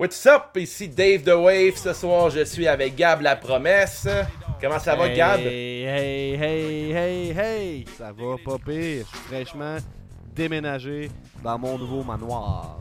What's up? Ici Dave The Wave. Ce soir, je suis avec Gab La Promesse. Comment ça va, Gab? Hey, hey, hey, hey, hey! Ça va pas pire. Je suis fraîchement déménagé dans mon nouveau manoir.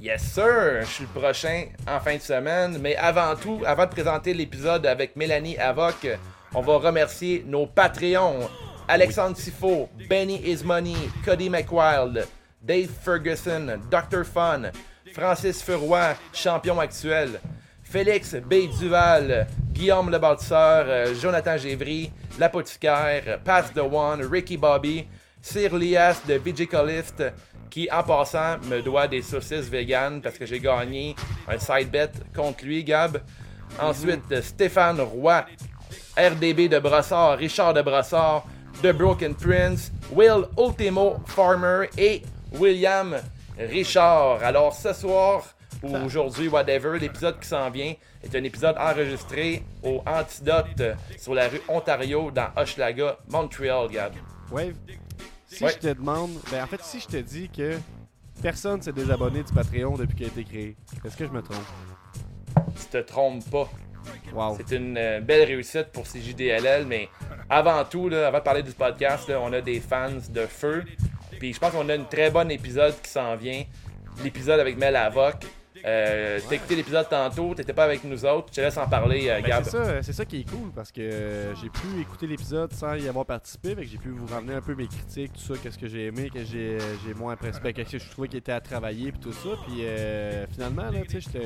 Yes, sir! Je suis le prochain en fin de semaine. Mais avant tout, avant de présenter l'épisode avec Mélanie Avoc, on va remercier nos Patreons. Alexandre Sifo, Benny Ismoney, Cody McWild, Dave Ferguson, Dr. Fun, Francis Furoy, champion actuel, Félix B. Duval, Guillaume Le Bâtisseur, euh, Jonathan Gévry, L'Apothicaire, Pass the One, Ricky Bobby, Sir Lias de Vigicolist, qui en passant me doit des saucisses vegan parce que j'ai gagné un side bet contre lui, Gab. Ensuite, Stéphane Roy, RDB de Brossard, Richard de Brossard, The Broken Prince, Will Ultimo Farmer et William Richard. Alors ce soir, ou aujourd'hui, whatever, l'épisode qui s'en vient est un épisode enregistré au Antidote sur la rue Ontario dans Hochelaga, Montreal, Gab. Wave, si Ouais. je te demande, ben en fait, si je te dis que personne s'est désabonné du Patreon depuis qu'il a été créé, est-ce que je me trompe? Tu te trompes pas. Wow. C'est une euh, belle réussite pour CJDLL, mais avant tout, là, avant de parler du podcast, là, on a des fans de feu. Puis je pense qu'on a un très bon épisode qui s'en vient. L'épisode avec Mel Avoc. Euh, T'as écouté l'épisode tantôt, t'étais pas avec nous autres. Je te laisse en parler, euh, Ben, c'est ça, c'est ça qui est cool parce que euh, j'ai pu écouter l'épisode sans y avoir participé, fait que j'ai pu vous ramener un peu mes critiques, tout ça, qu'est-ce que j'ai aimé, que j'ai j'ai moins apprécié, ben, qu'est-ce que je trouvais qui était à travailler puis tout ça, puis euh, finalement là,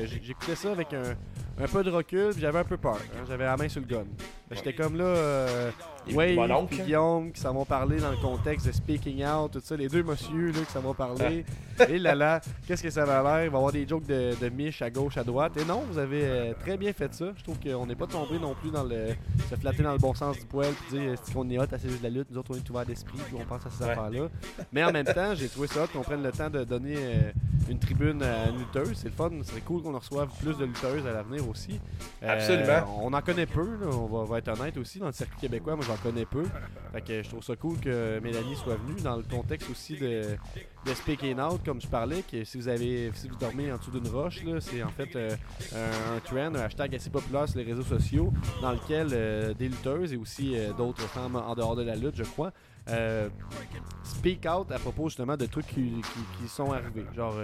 j'écoutais ça avec un, un peu de recul, j'avais un peu peur, hein, j'avais la main sur le gun. Que J'étais comme là, euh, Et Wave oncle. puis Guillaume qui s'en vont parler dans le contexte de speaking out, tout ça, les deux messieurs là qui s'en vont parler. Et là là, qu'est-ce que ça va l'air? Il va y avoir des jokes de, de miche à gauche, à droite. Et non, vous avez euh, très bien fait ça. Je trouve qu'on n'est pas tombé non plus dans le. se flatter dans le bon sens du poil puis dire est-ce qu'on est hot à ces jeux de la lutte, nous autres on est ouverts d'esprit puis on pense à ces Ouais. affaires-là. Mais en même temps, j'ai trouvé ça hot qu'on prenne le temps de donner euh, une tribune à une lutteuse. C'est le fun, ce serait cool qu'on en reçoive plus de lutteuses à l'avenir aussi. Euh, Absolument. on en connaît peu, là, on va, va honnête aussi. Dans le circuit québécois, moi j'en connais peu. Fait que je trouve ça cool que Mélanie soit venue dans le contexte aussi de, Speaking Out, comme je parlais, que si vous avez si vous dormez en dessous d'une roche, c'est en fait euh, un, trend, un hashtag assez populaire sur les réseaux sociaux, dans lequel euh, des lutteuses et aussi euh, d'autres femmes en dehors de la lutte, je crois, speak out à propos justement de trucs qui, qui- sont arrivés. Genre,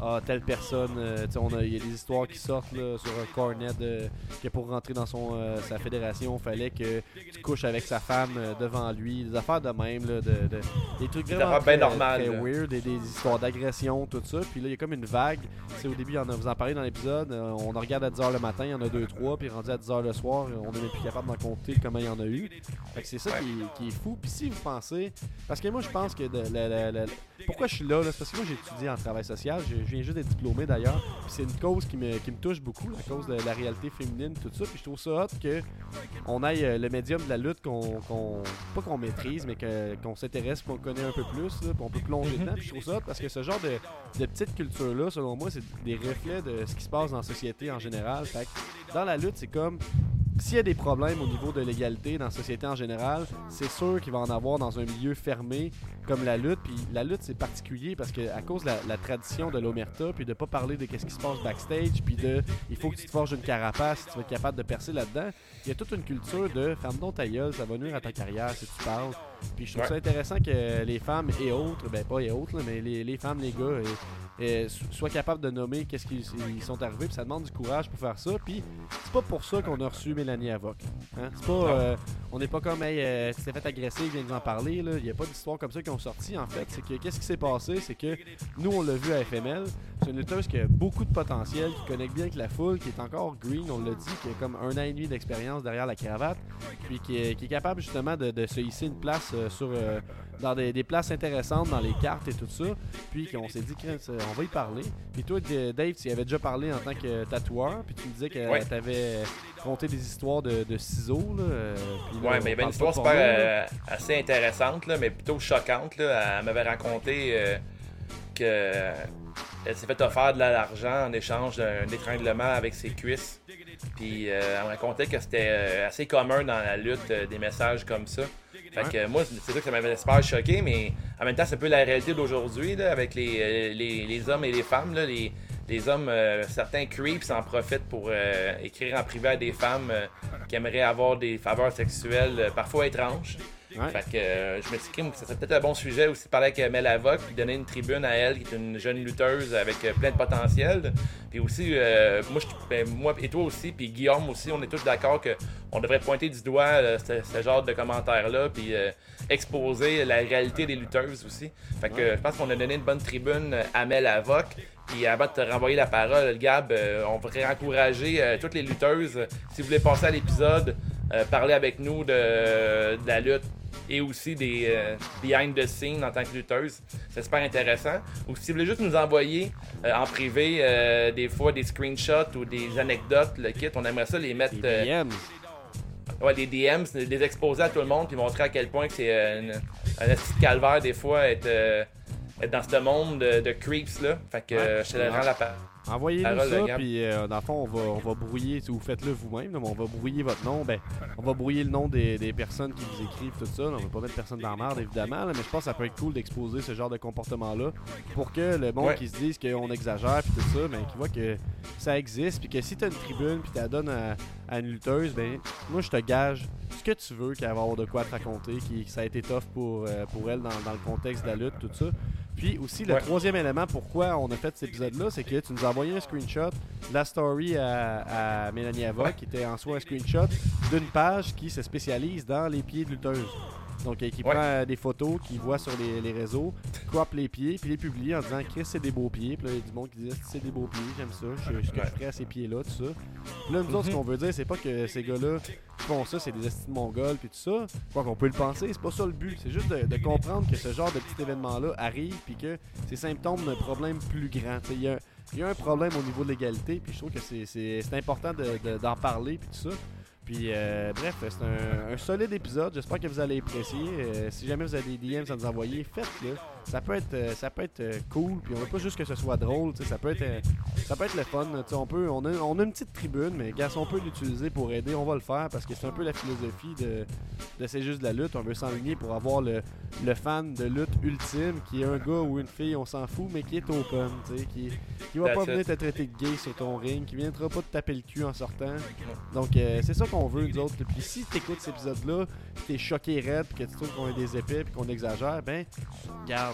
ah, telle personne, euh, tu sais, on a- il y a des histoires qui sortent là, sur un cornet de, que pour rentrer dans son, euh, sa fédération, fallait que tu couches avec sa femme euh, devant lui, des affaires de même, là, de, de- des trucs vraiment affaires bien très, normales, très weird, des, des histoires d'agression, tout ça. Puis là, il y a comme une vague. Sais, au début, il en a, vous en parlez dans l'épisode, euh, on en regarde à 10h le matin, il y en a 2-3, puis rendu à 10h le soir, on n'est plus capable d'en compter comment il y en a eu. Fait que c'est ça Ouais. qui, est- qui est fou. Puis si vous pensez, parce que moi, je pense que de- la- la- la- pourquoi je suis là, là, c'est parce que moi, j'ai étudié en travail social, je viens juste d'être diplômé d'ailleurs, c'est une cause qui me, qui me touche beaucoup, la cause de la réalité féminine, tout ça. Puis je trouve ça hot que on aille euh, le médium de la lutte qu'on, qu'on- pas qu'on maîtrise, mais que- qu'on s'intéresse, qu'on connaît un peu plus, là, puis on peut plonger dedans. Puis je trouve ça hot parce que ce genre de, de petite culture-là, selon moi, c'est des reflets de ce qui se passe dans la société en général. Fait que dans la lutte, c'est comme s'il y a des problèmes au niveau de l'égalité dans la société en général, c'est sûr qu'il va en avoir dans un milieu fermé comme la lutte. Puis la lutte, c'est particulier parce que à cause de la, la tradition de l'omerta, puis de pas parler de qu'est-ce qui se passe backstage, puis de il faut que tu te forges une carapace si tu veux être capable de percer là-dedans. Il y a toute une culture de ferme donc ta gueule, ça va nuire à ta carrière si tu parles. Puis je trouve Ouais. ça intéressant que les femmes et autres, ben pas et autres, là, mais les, les femmes, les gars, et- et so- soient capables de nommer qu'est-ce qu'ils ils sont arrivés. Puis ça demande du courage pour faire ça. Puis c'est pas pour ça qu'on a reçu Mélanie Avoc. Hein? C'est pas, euh, on n'est pas comme, hey, euh, tu t'es fait agresser, viens nous en parler. là. Il n'y a pas d'histoire comme ça qui ont sorti en fait. C'est que qu'est-ce qui s'est passé, c'est que nous on l'a vu à FML. C'est une lutteuse qui a beaucoup de potentiel, qui connecte bien avec la foule, qui est encore green, on l'a dit, qui a comme un an et demi d'expérience derrière la cravate, puis qui est, qui est capable justement de, de se hisser une place euh, sur euh, dans des, des places intéressantes dans les cartes et tout ça. Puis qu'on s'est dit, euh, on va y parler. Puis toi, Dave, tu y avais déjà parlé en tant que tatoueur, puis tu me disais que Ouais. tu avais compté des histoires de, de ciseaux. Là, puis là, Ouais, on mais il y avait une histoire super euh, assez intéressante, là, mais plutôt choquante. Là. Elle m'avait raconté euh, que elle s'est fait offrir de l'argent en échange d'un étranglement avec ses cuisses. Puis euh, elle me racontait que c'était assez commun dans la lutte des messages comme ça. Fait que euh, moi, c'est sûr que ça m'avait super choqué, mais en même temps, c'est un peu la réalité d'aujourd'hui là, avec les, euh, les, les hommes et les femmes. Là, les, les hommes, euh, certains creeps en profitent pour euh, écrire en privé à des femmes euh, qui aimeraient avoir des faveurs sexuelles euh, parfois étranges. Ouais. Fait que euh, je me suis dit que ça serait peut-être un bon sujet aussi de parler avec euh, Mel Avoc, puis donner une tribune à elle, qui est une jeune lutteuse avec euh, plein de potentiel. Puis aussi, euh, moi, je- ben, moi et toi aussi, puis Guillaume aussi, on est tous d'accord qu'on devrait pointer du doigt euh, ce, ce genre de commentaires-là, puis exposer la réalité des lutteuses aussi. Fait que je pense qu'on a donné une bonne tribune à Mel Avoc. Puis avant de te renvoyer la parole, Gab, on voudrait encourager toutes les lutteuses, si vous voulez passer à l'épisode, parler avec nous de, de la lutte et aussi des euh, behind the scenes en tant que lutteuse. C'est super intéressant. Ou si vous voulez juste nous envoyer euh, en privé euh, des fois des screenshots ou des anecdotes, le kit, on aimerait ça les mettre... Les euh. Ouais, des DMs, les exposer à tout le monde, puis montrer à quel point que c'est euh, un petit calvaire des fois être, euh, être dans ce monde de, de creeps là. Fait que euh, je te rends la pa- Envoyez-nous ça, puis euh, dans le fond, on va, on va brouiller, si vous faites-le vous-même, mais on va brouiller votre nom. Ben, on va brouiller le nom des, des personnes qui vous écrivent, tout ça. là. On va pas mettre personne dans la merde, évidemment, là, mais je pense que ça peut être cool d'exposer ce genre de comportement-là pour que le monde Ouais. qui se dise qu'on exagère, puis tout ça, ben, qui voit que ça existe, puis que si t'as une tribune, puis tu la donnes à, à une lutteuse, ben, moi, je te gage ce que tu veux qu'elle va avoir de quoi te raconter, qui, que ça a été tough pour, euh, pour elle dans, dans le contexte de la lutte, tout ça. Puis aussi, le Ouais. troisième élément pourquoi on a fait cet épisode-là, c'est que tu nous as envoyé un screenshot de la story à, à Mélanie Ava, qui était en soi un screenshot d'une page qui se spécialise dans les pieds de lutteuses. Donc, euh, qui Ouais. prend euh, des photos qu'il voit sur les, les réseaux, crop les pieds, puis les publie en disant Chris, c'est des beaux pieds. Puis là, il y a du monde qui dit c'est des beaux pieds, j'aime ça, je, ce que Ouais. je ferais à ces pieds-là, tout ça. Puis là, nous autres, ce Mhm. qu'on veut dire, c'est pas que ces gars-là qui font ça, c'est des estimes mongols, puis tout ça. Quoi qu'on peut le penser, c'est pas ça le but. C'est juste de, de comprendre que ce genre de petit événement-là arrive, puis que c'est symptôme d'un problème plus grand. Il y a, il y a un problème au niveau de l'égalité, puis je trouve que c'est- important de- de- d'en parler, puis tout ça. Puis euh, bref, c'est un, un solide épisode. J'espère que vous allez apprécier. Euh, si jamais vous avez des DMs à nous envoyer, faites-le. Ça peut être, euh, ça peut être euh, cool. Puis on veut pas juste que ce soit drôle. Ça peut être, euh, ça peut être le fun. On peut, on a, on a une petite tribune, mais gars, si on peut l'utiliser pour aider, on va le faire parce que c'est un peu la philosophie de, de c'est juste de la lutte. On veut s'enligner pour avoir le, le fan de lutte ultime qui est un gars ou une fille, on s'en fout, mais qui est open, qui, qui va That's pas it. venir te traiter de gay sur ton ring, qui viendra pas te taper le cul en sortant. Donc euh, c'est ça qu'on veut nous autres. Puis si t'écoutes cet épisode-là, pis t'es choqué raide, pis que tu trouves qu'on est des épais, pis qu'on exagère, ben garde.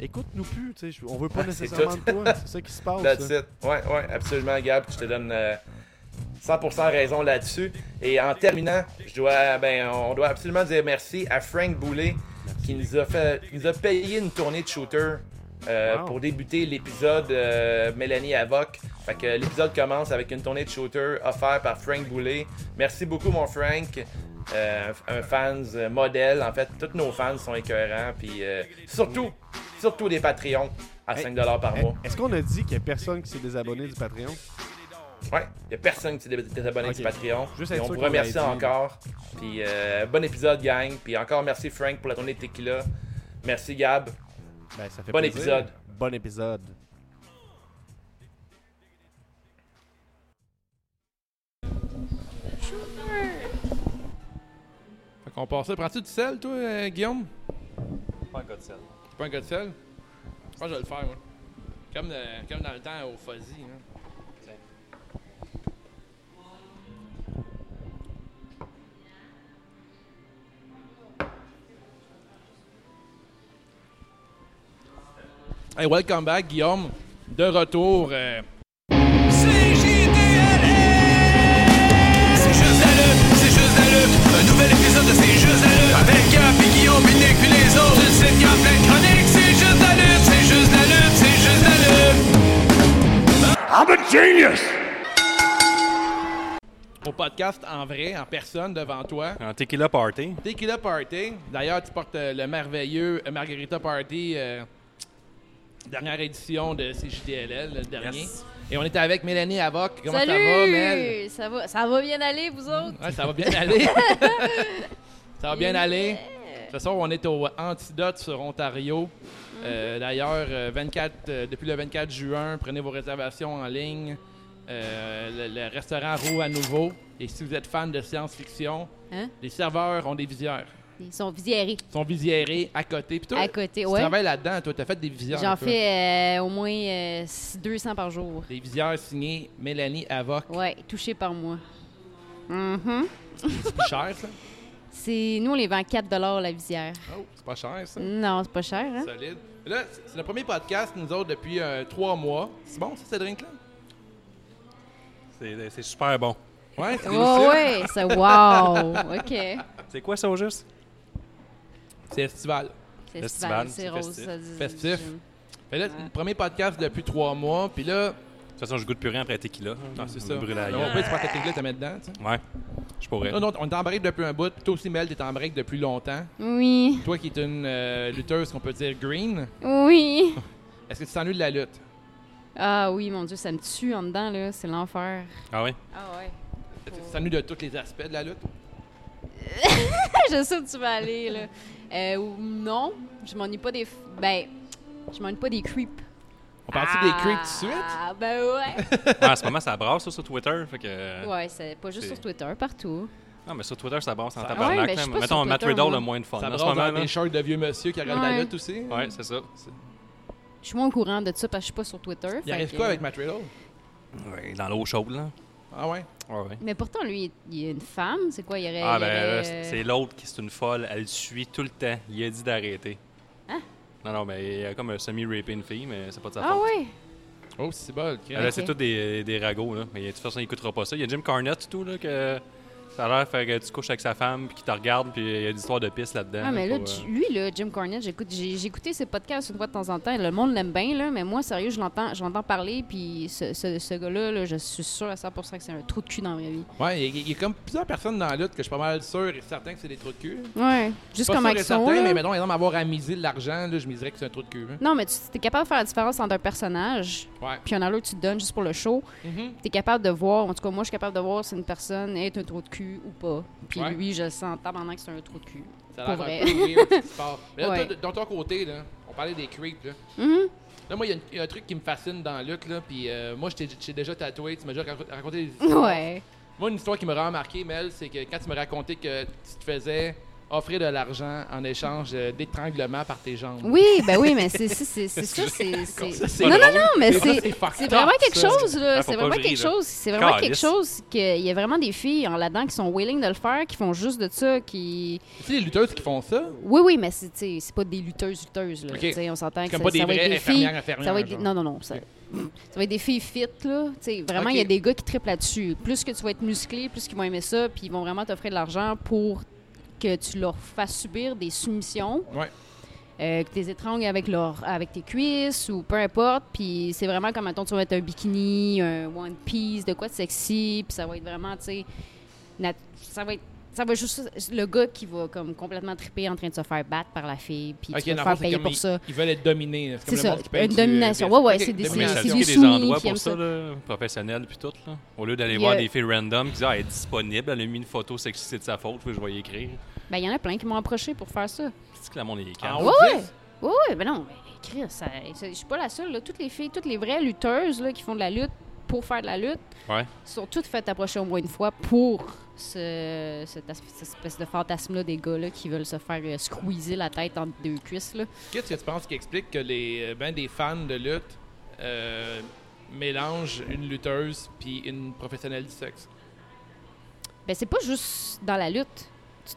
Écoute-nous plus, tu sais, on veut pas c'est nécessairement de toi, c'est ça qui se passe. That's it. Ouais, ouais, absolument, Gab. Je te donne euh, 100% raison là-dessus. Et en terminant, je dois, ben, on doit absolument dire merci à Frank Boulet qui nous a fait, qui nous a payé une tournée de shooter. euh, Wow. pour débuter l'épisode euh, Mélanie Avoc. Fait que l'épisode commence avec une tournée de shooter offerte par Frank Boulet. Merci beaucoup mon Frank. Euh, un fans euh, modèle. En fait, tous nos fans sont écœurants. Puis euh, surtout, surtout des Patreons à Hey, 5$ par mois. Est-ce qu'on a dit qu'il y a personne qui s'est désabonné du Patreon? Ouais, il a personne qui s'est dé- désabonné du Patreon. Juste Et on vous remercie encore. Puis euh, bon épisode, gang. Puis encore merci Frank pour la tournée de Tequila. Merci Gab. Ben, ça fait Bon plaisir. épisode. Bon épisode. Fait qu'on passe ça. Prends-tu du sel, toi, euh, Guillaume? Pas un gars de sel. T'es pas un gars de? Je pense que je vais le faire, moi. Comme, euh, comme dans le temps au Fuzzy. Hein. Hey, welcome back, Guillaume. De retour. euh, genius! au podcast en vrai, en personne, devant toi. Un tequila party. Tequila Party. D'ailleurs, tu portes euh, le merveilleux euh, Margarita Party, euh, dernière édition de CJDLL, le dernier. Yes. Et on était avec Mélanie Avoc. Comment Salut! ça va, Mel? Ça va, ça va bien aller, vous autres? Ouais, ça va bien aller. ça va bien Yeah. aller. Ce soir, on est au Antidote sur Ontario. Euh, D'ailleurs, euh, 24, euh, depuis le 24 juin, prenez vos réservations en ligne. Euh, le, le restaurant roule à nouveau. Et si vous êtes fan de science-fiction, Hein? les serveurs ont des visières. Ils sont visiérés Ils sont visiérés à côté. Puis toi, à côté. tu Ouais. travailles là-dedans. Toi, t'as fait des visières. J'en fais au moins euh, 200 par jour. Des visières signées Mélanie Avoc. Ouais, touché par moi. Mhm. C'est plus cher, ça? C'est nous on les vend 4 la visière. Oh, c'est pas cher, ça. Non, c'est pas cher hein? Solide. Là, c'est le premier podcast, nous autres, depuis euh, trois mois. C'est bon, ça, ce drink-là? C'est c'est super bon. Ouais, c'est Oh délicieux. ouais, c'est wow. OK. C'est quoi ça au juste? C'est estival. C'est Festival, estival, c'est c'est rose. festif. ça dit- Festif. Fait là, c'est le premier podcast depuis trois mois. Puis là, toute façon, je goûte plus rien après tequila. non, c'est Je ça. me brûle la On peut se prendre ta technique, te mettre dedans. tu sais. Ouais, je pourrais. Là, non, on est en break depuis un bout. Toi aussi, Mel, t'es en break depuis longtemps. Oui. Toi qui es une euh, lutteuse qu'on peut dire green, Oui. est-ce que tu t'ennuies de la lutte? Ah oui, mon Dieu, ça me tue en dedans, là. C'est l'enfer. Ah oui? Ah ouais. Tu t'ennuies de tous les aspects de la lutte? je sais où tu vas aller, là. Euh, ou non, je m'ennuie pas des... f- Ben, je m'ennuie pas des creeps. On parle-tu des creeps tout de suite? Ah, ben ouais. Ah, en ce moment, ça brasse ça, sur Twitter. Fait que... ouais, c'est pas juste sur Twitter, partout. Ah, mais sur Twitter, ça brasse en Ça- tabarnak. Ouais, mais je là. suis pas Mettons, sur Matt Twitter, Riddle moi. a moins de fun. Ça en ce brasse moment, dans là. des shirts de vieux monsieur qui regardent la Ouais. lutte aussi? Ouais, c'est ça. Je suis moins au courant de ça parce que je suis pas sur Twitter. Il fait arrive que- quoi avec Matt Riddle? Ouais, dans l'eau chaude, là. Ah ouais? Ouais, ouais. Mais pourtant, lui, il a une femme. C'est quoi? Il y aurait... Ah, il y ben, aurait, là, euh, c'est l'autre qui c'est une folle. Elle le suit tout le temps. Il a dit d'arrêter. Non, non, mais il a comme un semi-rapé une fille, mais c'est pas de sa Ah faute. ouais? Oh, c'est bon. Ah, là, c'est tous des, des ragots, là. Mais de toute façon, il écoutera pas ça. Il y a Jim Carnett, tout, là, que ça a l'air fait que tu couches avec sa femme, puis qu'il te regarde, puis il y a des histoires de pisse là-dedans. Ah, mais là, pour, tu- euh, lui, là, Jim Cornette, j'écoute, j'ai, j'ai écouté ses podcasts une fois de temps en temps. Le monde l'aime bien, là, mais moi, sérieux, je l'entends, je l'entends parler, puis ce, ce, ce gars-là, là, je suis sûr à 100% que c'est un trou de cul dans ma vie. Ouais, il y, a- il y a comme plusieurs personnes dans la lutte que je suis pas mal sûr et certain que c'est des trous de cul. Ouais, juste comme certain, là. mais mettons, exemple, avoir à miser de l'argent, là, je miserais que c'est un trou de cul. hein. Non, mais tu es capable de faire la différence entre un personnage, Ouais. puis un autre, tu te donnes juste pour le show. Mhm. Tu es capable de voir, en tout cas, moi, je suis capable de voir si une personne est un trou de cul ou pas. Puis Ouais. lui, je le sens tabarnak que c'est un trou de cul. Ça a l'air vrai. un Ouais. de ton côté, là, on parlait des creeps. Là, Mhm. Là, moi, il y, a y un truc qui me fascine dans lutte. Là, puis euh, moi, je t'ai déjà tatoué. Tu m'as déjà raconté- des histoires. Ouais. Moi, une histoire qui m'a vraiment marqué, Mel, c'est que quand tu m'as raconté que tu te faisais offrir de l'argent en échange euh, d'étranglement par tes jambes. Oui, ben oui, mais c'est c'est- c'est- c'est ça, c'est... C'est- c'est Non, non, non, mais c'est... c'est C'est vraiment quelque chose, là. Faut C'est vraiment quelque chose. C'est vraiment quelque chose qu'il y a vraiment des filles en là-dedans qui sont willing de le faire, qui font juste de ça, qui. Tu sais, les lutteuses qui font ça, Oui, oui, mais c'est c'est pas des lutteuses lutteuses là. On s'entend que ça, des va être des filles. Ça va être des-. Non, non, non. Ça, ça va être des filles fit, là. Tu sais, vraiment, il y a des gars qui triplent là-dessus. Plus que tu vas être musclé, plus qu'ils vont aimer ça, puis ils vont vraiment t'offrir de l'argent pour que tu leur fasses subir des soumissions. Ouais. Euh, que tes étrangles avec, leur, avec tes cuisses ou peu importe. Puis c'est vraiment comme, mettons, tu vas mettre un bikini, un one piece, de quoi de sexy. Puis ça va être vraiment, tu sais, ça va être. Ça va juste le gars qui va comme complètement triper en train de se faire battre par la fille, puis Ok, tu vas faire payer pour ils- ça. Ils veulent être dominés. C'est ça, monde qui paye une du- domination. Ouais, ouais, ok, c'est des- c'est des des soumis endroits qui aiment ça, ça. là, professionnels puis tout. Là. Au lieu d'aller a- voir des filles random qui disent Ah, elle est disponible, elle a mis une photo sexy, c'est de sa faute, puis je vais y écrire. Ben, il y en a plein qui m'ont approché pour faire ça. C'est que le monde est Ah, calme. dit? ouais? Oui, oui, ben non, ça- ça- je suis pas la seule. là. Toutes les filles, toutes les vraies lutteuses là, qui font de la lutte pour faire de la lutte Ouais. sont toutes faites approcher au moins une fois pour ce, cette, espèce de fantasme-là des gars là, qui veulent se faire euh, squeezer la tête entre deux cuisses. Qu'est-ce que tu penses qui explique que les euh, ben des fans de lutte euh, mélangent une lutteuse puis une professionnelle du sexe? Ben, c'est pas juste dans la lutte.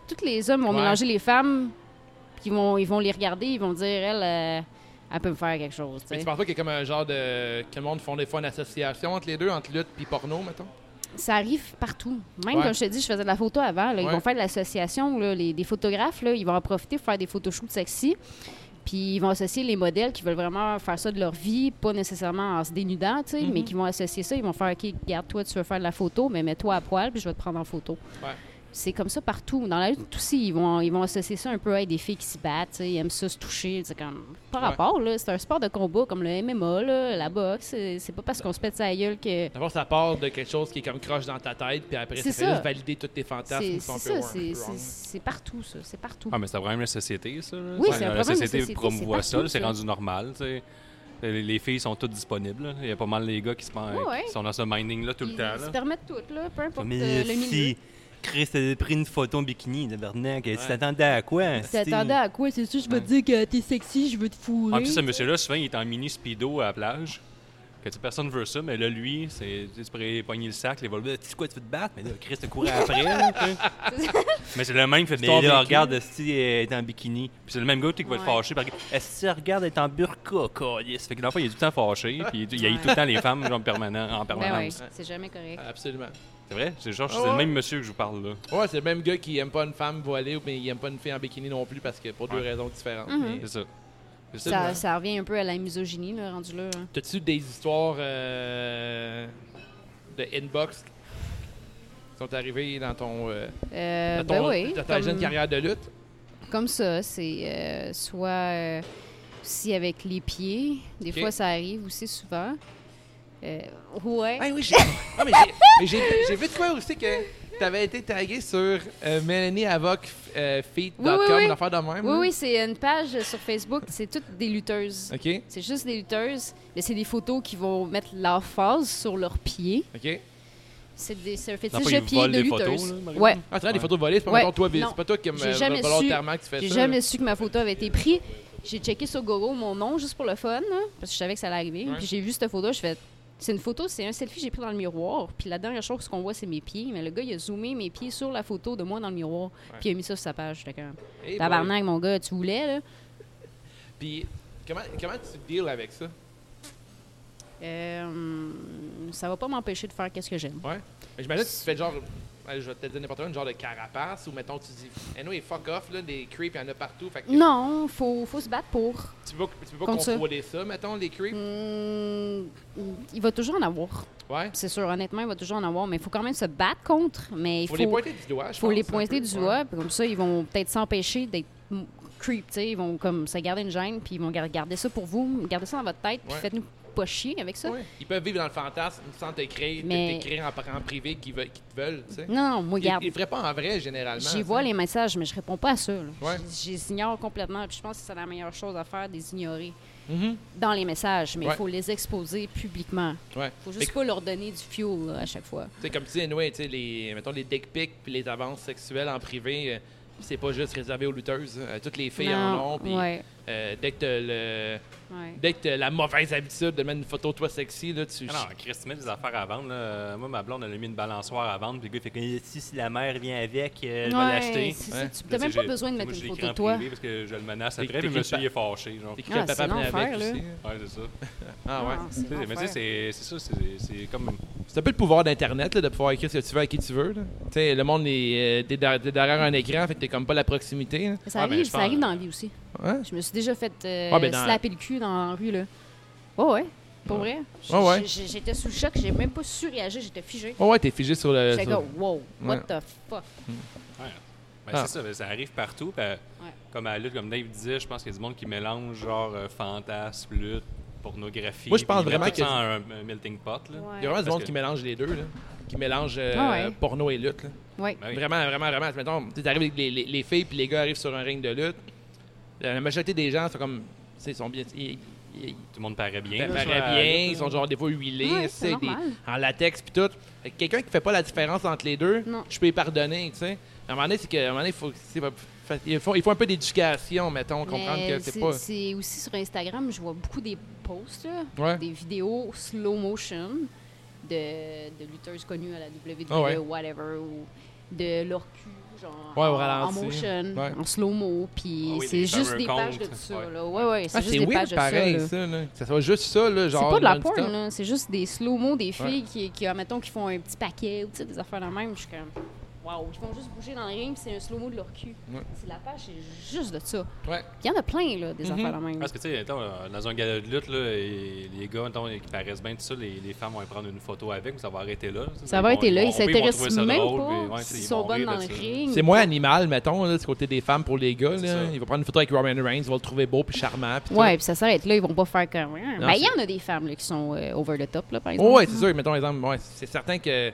Tous les hommes vont Ouais. mélanger les femmes, puis ils vont, ils vont les regarder, ils vont dire, elle, euh, elle peut me faire quelque chose. tu Mais tu penses pas qu'il y a comme un genre de. que le monde font des fois une association entre les deux, entre lutte puis porno, mettons? Ça arrive partout. Même Ouais. comme je te dis, je faisais de la photo avant. là, Ils vont faire de l'association. les, des photographes, là, ils vont en profiter pour faire des photoshoots sexy. Puis ils vont associer les modèles qui veulent vraiment faire ça de leur vie, pas nécessairement en se dénudant, tu sais, Mhm. mais qui vont associer ça. Ils vont faire, OK, regarde, toi, tu veux faire de la photo, mais mets-toi à poil, puis je vais te prendre en photo. Ouais. C'est comme ça partout. Dans la lutte aussi, ils vont, ils vont associer ça un peu à des filles qui se battent, ils aiment ça se toucher. C'est comme. Ouais. rapport, là. C'est un sport de combat comme le MMA, là, la boxe. C'est c'est pas parce qu'on se pète sa gueule que. D'abord, ça part de quelque chose qui est comme croche dans ta tête, puis après, ça fait ça. juste valider tous tes fantasmes C'est partout, ça. C'est partout. Ah, mais c'est un problème de la société, ça. là. Oui, c'est un La problème de société société, promouvoit ça, c'est rendu normal, tu sais. Les les filles sont toutes disponibles. là. Il y a pas mal les gars qui, se pen- Ouais, ouais. qui sont dans ce minding-là tout le Ils temps. se là. permettent tout, là, peu importe Mais euh, le milieu. Chris, t'as pris une photo en bikini, tabarnak. Tu t'attendais à quoi? Tu t'attendais à quoi? C'est sûr, je vais te dire que t'es sexy, je veux te fourrer. En plus, ce monsieur-là, souvent, il est en mini speedo à la plage. Que personne veut ça, mais là, lui, c'est, pourrais pogner le sac, les volets, tu sais quoi, tu veux te battre? Mais là, Chris, te courait après, là. Mais c'est le même qui fait, mais là, regarde, si elle est en bikini. Puis c'est le même gars, qui va être fâché. Parce que, est-ce que tu regardes, elle est en burqa, câlisse? Fait que, dans le fond, il est tout le temps fâché, puis il y a eu tout le temps les femmes, genre, permanent, en Ben ouais, permanence. c'est jamais correct. Absolument. C'est vrai? C'est genre, Ah c'est ouais. le même monsieur que je vous parle, là. Ouais, c'est le même gars qui aime pas une femme voilée, mais il aime pas une fille en bikini non plus parce que pour deux raisons différentes. Mhm. Mais- C'est ça. C'est Ça, ça revient un peu à la misogynie, là, rendu là. hein. T'as-tu des histoires euh, de inbox qui sont arrivées dans ton, euh, Euh, dans ben ton- oui. dans ta comme- jeune carrière de lutte? Comme ça, c'est euh, soit euh, aussi avec les pieds. Des Ok. fois, ça arrive aussi souvent. Euh, ouais. Ah oui, j'ai ah, mais j'ai- mais j'ai j'ai vu de quoi aussi que t'avais été tagué sur euh, Mélanie Avoc euh, Oui, oui, oui. une affaire de même. Oui, là. oui, c'est une page sur Facebook. C'est toutes des lutteuses. OK, C'est juste des lutteuses. Mais c'est des photos qui vont mettre leur face sur leurs pieds. OK. C'est des- c'est un Dans fétiche fond, de ils pieds volent de des photos, lutteuses. là, ouais. Ah, tu as des Ouais. photos volées, c'est pas Ouais. mettons, toi, Non. c'est pas toi qui me J'ai jamais volontairement que tu fais J'ai ça. jamais su que ma photo avait été prise. J'ai checké sur Google mon nom juste pour le fun, là, parce que je savais que ça allait arriver. Ouais. Puis j'ai vu cette photo, je fais. C'est une photo, c'est un selfie que j'ai pris dans le miroir. Puis la dernière chose qu'on voit, c'est mes pieds. Mais le gars, il a zoomé mes pieds sur la photo de moi dans le miroir. Puis il a mis ça sur sa page. J'étais comme. Hey, boy. Tabarnak, mon gars, tu voulais, là? Puis comment, comment tu deals avec ça? Euh, ça va pas m'empêcher de faire qu'est-ce que j'aime. Ouais. Mais j'imagine que tu fais genre, je vais te dire n'importe quoi, une genre de carapace ou mettons tu dis, anyway, fuck off, là, des creeps, il y en a partout. Fait que Non, faut, faut se battre pour. Tu peux, pas- tu peux pas ça. contrôler ça. mettons, les creeps? Hum, il va toujours en avoir. Ouais. C'est sûr, honnêtement, il va toujours en avoir. Mais il faut quand même se battre contre. Mais il Faut, faut, les pointer du doigt, je faut pense, les pointer du doigt. puis Comme ça, ils vont peut-être s'empêcher d'être creep. tu sais. Ils vont comme se garder une gêne. Puis ils vont gar- garder ça pour vous. Garder ça dans votre tête. Puis Ouais. faites-nous pas chier avec ça. Ils peuvent vivre dans le fantasme sans t'écrire, Mais- t'écrire en, en privé qu'ils veulent, qu'ils te veulent, tu sais. Non, non, moi, Ils, garde. ils le feraient pas en vrai, généralement. J'y vois les messages, mais je réponds pas à ça. là. Ouais. Je je les ignore complètement. Puis je pense que c'est la meilleure chose à faire, de les ignorer Mhm. dans les messages. Mais il Ouais. faut les exposer publiquement. Ouais. faut juste que, pas leur donner du fuel là, à chaque fois. tu sais, comme tu dis, anyway, les, mettons, les dick pics puis les avances sexuelles en privé, euh, c'est pas juste réservé aux lutteuses. Euh, toutes les filles en ont. Ouais, euh, dès que t'as le, ouais. dès que t'as la mauvaise habitude de mettre une photo de toi sexy, là, tu. Ah non, Chris, tu mets des affaires à vendre. Là. Moi, ma blonde, elle a mis une balançoire à vendre. Puis le gars, il fait que si, si la mère vient avec, euh, je vais Ouais, l'acheter. Ouais. ça. Tu n'as même pas besoin de moi, mettre je une photo de toi. privé parce que je le menace après. Puis monsieur, il est fâché. Genre. Ah, papa l'enfer, avec aussi. Ouais, c'est ça. Ah ouais. Ah, Mais tu sais, c'est ça. c'est- comme. C'est un peu le pouvoir d'Internet, là, de pouvoir écrire ce que tu veux à qui tu veux. là. Tu sais, le monde est, euh, derrière un écran, fait que t'es comme pas la proximité. là. Ça arrive dans la vie aussi. Ouais. Je me suis déjà fait euh, Ouais, ben dans- slapper le cul dans la rue, là. Ouais, ouais. Pour Ouais, J'étais sous le choc, j'ai même pas su réagir, j'étais figé. Oh ouais, t'es figé sur le. J'étais sur- comme, wow, what Ouais. the fuck? Ben, Ah. C'est ça, ben, ça arrive partout. euh, Comme à la lutte, comme Dave disait, je pense qu'il y a du monde qui mélange genre euh, fantasme, lutte, pornographie. Moi, je pense vraiment que- un, un melting pot. Là. Ouais. Il y a vraiment du monde que- qui mélange les deux, là. Qui mélange euh, Ah ouais. porno et lutte. là. Ouais. Ben oui. Vraiment, vraiment, vraiment. Mettons, tu arrives avec les, les, les filles puis les gars arrivent sur un ring de lutte. La majorité des gens sont comme. tu sais, Ils sont bien. Ils, ils, Tout le monde paraît bien. ils la bien, ils sont genre des fois huilés, c'est des- en latex puis tout. Que Quelqu'un qui fait pas la différence entre les deux, Non. je peux y pardonner, tu sais. À un moment donné, c'est qu'à un moment donné, il faut, il faut, il faut un peu d'éducation, mettons, comprendre Mais que c'est c'est pas. c'est aussi sur Instagram, je vois beaucoup des posts, là, Ouais. des vidéos slow motion de, de lutteuses connues à la WWE Ah ouais. ou whatever, ou de leur cul, genre Ouais, au en, ralenti. en motion, Ouais. en slow-mo, puis Ah oui, c'est juste des pages de comptes. ça, Ouais. là. Ouais, ouais, c'est Ah, juste c'est des weird pages de ça, là. ça, là. Ça soit juste ça, là, C'est genre. pas de la porn, là. C'est juste des slow-mo, des filles qui, qui, admettons, qui font un petit paquet ou tu sais, des affaires de même. Je suis comme, waouh, ils font juste bouger dans le ring, puis c'est un slow-mo de leur cul. Ouais. C'est la page, c'est juste de ça. Ouais. Il y en a plein, là, des Mhm. affaires de même. Parce que, tu sais, euh, dans un gala de lutte, là, et les gars, mettons, qui paraissent bien, tout ça, les, les femmes vont prendre une photo avec, mais ça va arrêter là. Ça va arrêter là, ils vont- vont s'intéressent même drôle, pas ouais, ils sont vont bonnes dans le ring. C'est moins animal, mettons, là, du côté des femmes pour les gars. Là. ça. Il va prendre une photo avec Roman Reigns, il va le trouver beau puis charmant. Puis. Ouais, puis ça s'arrête là, ils vont pas faire comme. Ben, il y en a des femmes là, qui sont euh, over the top, là, par exemple. Oh, ouais, c'est sûr. Mettons, exemple, ouais, c'est certain que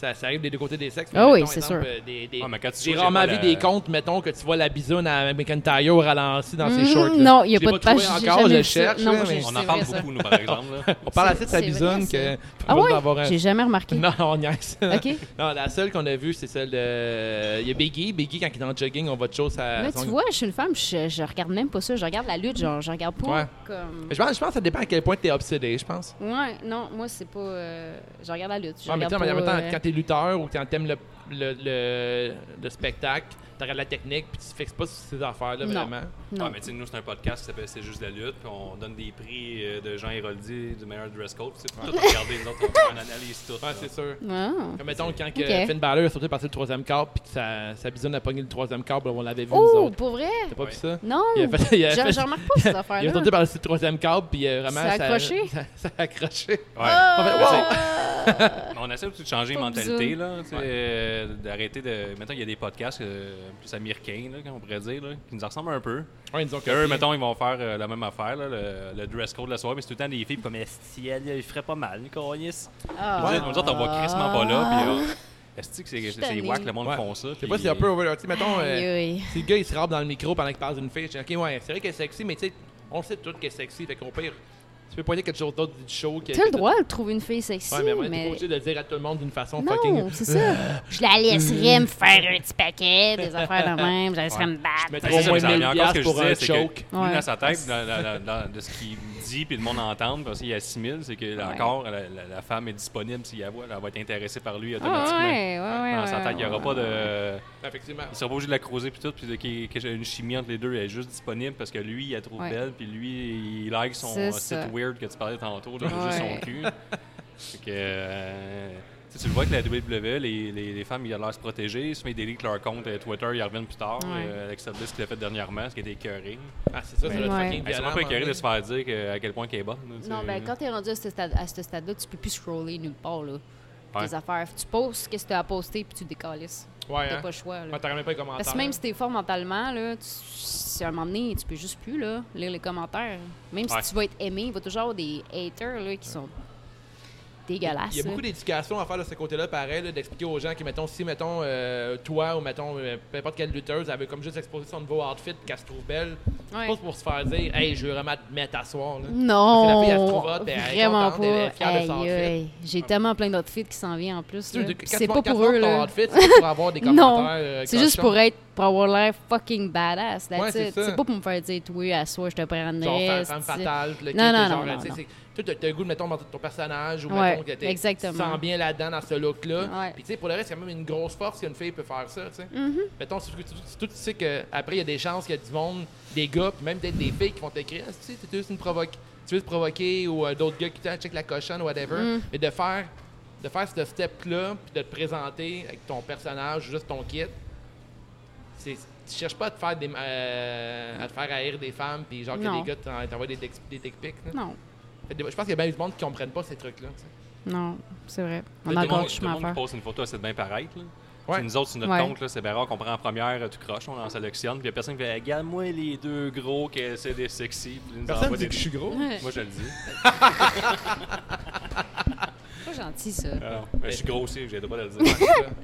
ça, ça arrive des deux côtés des sexes. Ah oui, Mettons, c'est sûr. euh, Des, des, mais tu j'ai rarement vu la- des comptes, mettons, que tu vois la bisoune à McIntyre au ralenti dans ses Mhm, shorts. là. non, il y a pas de page, encore, je cherche. Non, là, mais On en parle ça. beaucoup, nous, par exemple. là. On parle assez de sa bisoune que. Ah d'avoir un- J'ai jamais remarqué. Non, on niaise. OK. Non, la seule qu'on a vue, c'est celle de. Il y a Biggie. Biggie, quand il est dans le jogging, on voit de choses à. Son- tu vois, je suis une femme, je, regarde même pas ça. Je regarde la lutte, genre, je regarde pas. Mais Je pense, je pense que ça dépend à quel point t'es obsédé, je pense. Ouais, non, moi, c'est pas. euh, Je regarde la lutte. T'es lutteur ou quand t'aimes le, le, le, le spectacle, tu regardes la technique, puis tu te fixes pas sur ces affaires-là, Non. vraiment. Non. Ouais, mais tu sais, nous, c'est un podcast qui s'appelle C'est juste la lutte, puis on donne des prix euh, de Jean Héroldi du meilleur dress code. C'est tout regarder, les autres, on fait analyse toute. Ouais, c'est sûr. Ah. Comme mettons, quand que. Finn Balor est sauté par le troisième câble, puis que sa, sa bisoune a pogné le troisième câble, on l'avait vu, nous Oh, autres. pour vrai? T'as pas Ouais. vu ça? Non! Il fait- il Je fait- je remarque pas cette Il affaire-là. est sauté par le troisième câble, puis euh, vraiment. Ça a accroché? Ça, ça a accroché. Ouais. Ah! Mais on essaie aussi de changer les mentalités, là, tu sais, euh, d'arrêter de... Mettons, il y a des podcasts euh, plus américains, là, on pourrait dire, là, qui nous ressemblent un peu. Ouais, ils nous ont Que eux, mettons, ils vont faire euh, la même affaire, là, le, le dress code de la soirée, mais c'est tout le temps des filles comme elle, il ferait pas mal, Nicolas. Ah. Nous autres, on va crissement pas là, puis euh, est-ce que c'est c'est wack, le monde Ouais. font ça? Je sais pas si c'est un peu over. Tu sais, mettons, euh, si le gars il se rappe dans le micro pendant qu'il parle d'une fille, je dis, ok, ouais, c'est vrai qu'elle est sexy, mais tu sais, on sait tout qu'elle est sexy, fait qu'on pire. Tu peux pointer quelque chose d'autre du show. que- Tu as le droit de trouver une fille sexy, Ouais, mais moi, t'es mais. pas obligé de le dire à tout le monde d'une façon fucking. Non, c'est ça. Je la laisserais me faire un petit paquet, des affaires de même, je la laisserais me battre. C'est au moins ça, mais 1000 encore ce que je pour un disais, c'est que choke. dans sa tête, dans- dans- dans- dans- de ce qu'il dit puis le monde entend, parce qu'il assimile, c'est que là, encore, la, la- la femme est disponible s'il la voit, elle va être intéressée par lui Ah automatiquement. ouais, ouais, ouais. dans sa tête, il n'y aura pas de... Effectivement. Il sera pas obligé de la creuser puis tout, puis de- qu'il- que j'ai une chimie entre les deux, elle est juste disponible parce que lui, il la trouve belle, puis lui, il like son site ça. Weird que tu parlais tantôt, là, Ouais. juste son cul. Fait que, euh, tu le vois que la WWE, les, les, les femmes, ils ont l'air se protéger, ils délitent leur compte euh, Twitter, ils reviennent plus tard. Ouais. Euh, Alexa Bliss qui l'a fait dernièrement, ce qui était écœuré. Ah, c'est ça, ça doit être Ouais. fucking c'est peu écœuré de se faire dire que- à quel point qu'elle est bonne. là, Non, ben quand t'es rendu à ce stade- à ce stade-là, tu peux plus scroller nulle part, là. Ouais. Tes affaires. Tu postes qu'est-ce que tu as posté, puis tu décalisses. Ouais, T'as hein. pas le choix, là. Ouais, même pas les commentaires. Parce que même si t'es fort mentalement, là, tu, si à un moment donné, tu peux juste plus là, lire les commentaires. Même si tu vas être aimé, il va toujours avoir des haters là, qui sont dégueulasses. Il y a beaucoup d'éducation à faire de ce côté-là, pareil, d'expliquer aux gens que, mettons, si, mettons, euh, toi ou, mettons, euh, peu importe quelle lutteuse, elle veut comme juste exposer son nouveau outfit qu'elle se trouve belle, Ouais. pas pour se faire dire, hey, je veux vraiment te mettre à soir, là. Non, Parce que la fille, elle se trouve hot, puis elle est vraiment contente, pas. J'ai tellement plein d'outfits qui s'en viennent en plus. C'est pas pour eux là. outfit, c'est pour avoir des Non, commentaires. euh, C'est juste pour être, pour avoir l'air fucking badass. Ouais, c'est pas pour me faire dire, oui, à soi, je te Genre, prendrais. femme, femme fatale, le Non, non, genre, non, tu t'as- t'as le goût de, mettons, dans ton personnage, ou Ouais, mettons, que tu sens bien là-dedans, dans ce look-là. Ouais. Puis, tu sais, pour le reste, c'est quand même une grosse force qu'une fille peut faire ça, tu sais. Mhm. Mettons, si tu, tu- tu sais qu'après, il y a des chances qu'il y a du monde, des gars, puis même peut-être des filles qui vont t'écrire, Ah, tu sais, t'es juste une provoque. Tu veux te provoquer, ou euh, d'autres gars qui te check la cochonne, whatever. Mm. Mais de faire, de faire ce step-là, puis de te présenter avec ton personnage, juste ton kit, c'est. Tu cherches pas à te faire des, euh, à te faire haïr des femmes, puis genre que Non. les gars t'en- t'envoient des, des dick pics. Non, Je pense qu'il y a bien du monde qui comprennent pas ces trucs-là. tu non, c'est vrai. On Tout a le encore monde, du chemin à faire. poste une photo, c'est de bien paraître. Là. Ouais. Nous autres, sur notre Ouais. compte, c'est bien rare qu'on prend en première euh, tout croche, on en sélectionne. Puis il y a personne qui fait Regarde-moi les deux gros qui essaient d'être sexy. Puis nous Personne dit des- que je suis gros. Ouais. Moi, je le dis. C'est pas gentil, ça. Alors, ben, je suis gros aussi, j'ai le droit de le dire.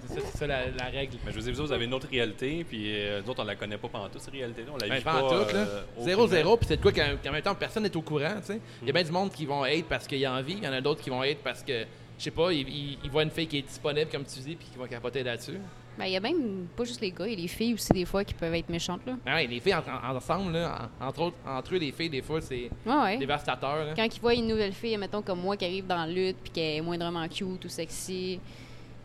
C'est ça, c'est la, la règle. Mais je vous dis, vous vous avez une autre réalité, puis euh, nous autres, on la connaît pas pendant toute cette réalité-là. On la Ben, vit pas pas. en tout, là. euh, 0-0, puis c'est de quoi qu'en qu'en même temps, personne n'est au courant, tu sais. Il y a bien du monde qui vont hate parce qu'il y a envie, il y en a d'autres qui vont hate parce que, je sais pas, ils, ils- ils voient une fille qui est disponible, comme tu dis, puis qui vont capoter là-dessus. Ben, il y a même pas juste les gars, il y a les filles aussi, des fois, qui peuvent être méchantes, là. Ah ouais, les filles en- en- ensemble, là, en- entre, autres, entre eux, les filles, des fois, c'est Ouais, ouais. dévastateur. là. Quand ils voient une nouvelle fille, mettons comme moi, qui arrive dans la lutte, puis qui est moindrement cute ou sexy,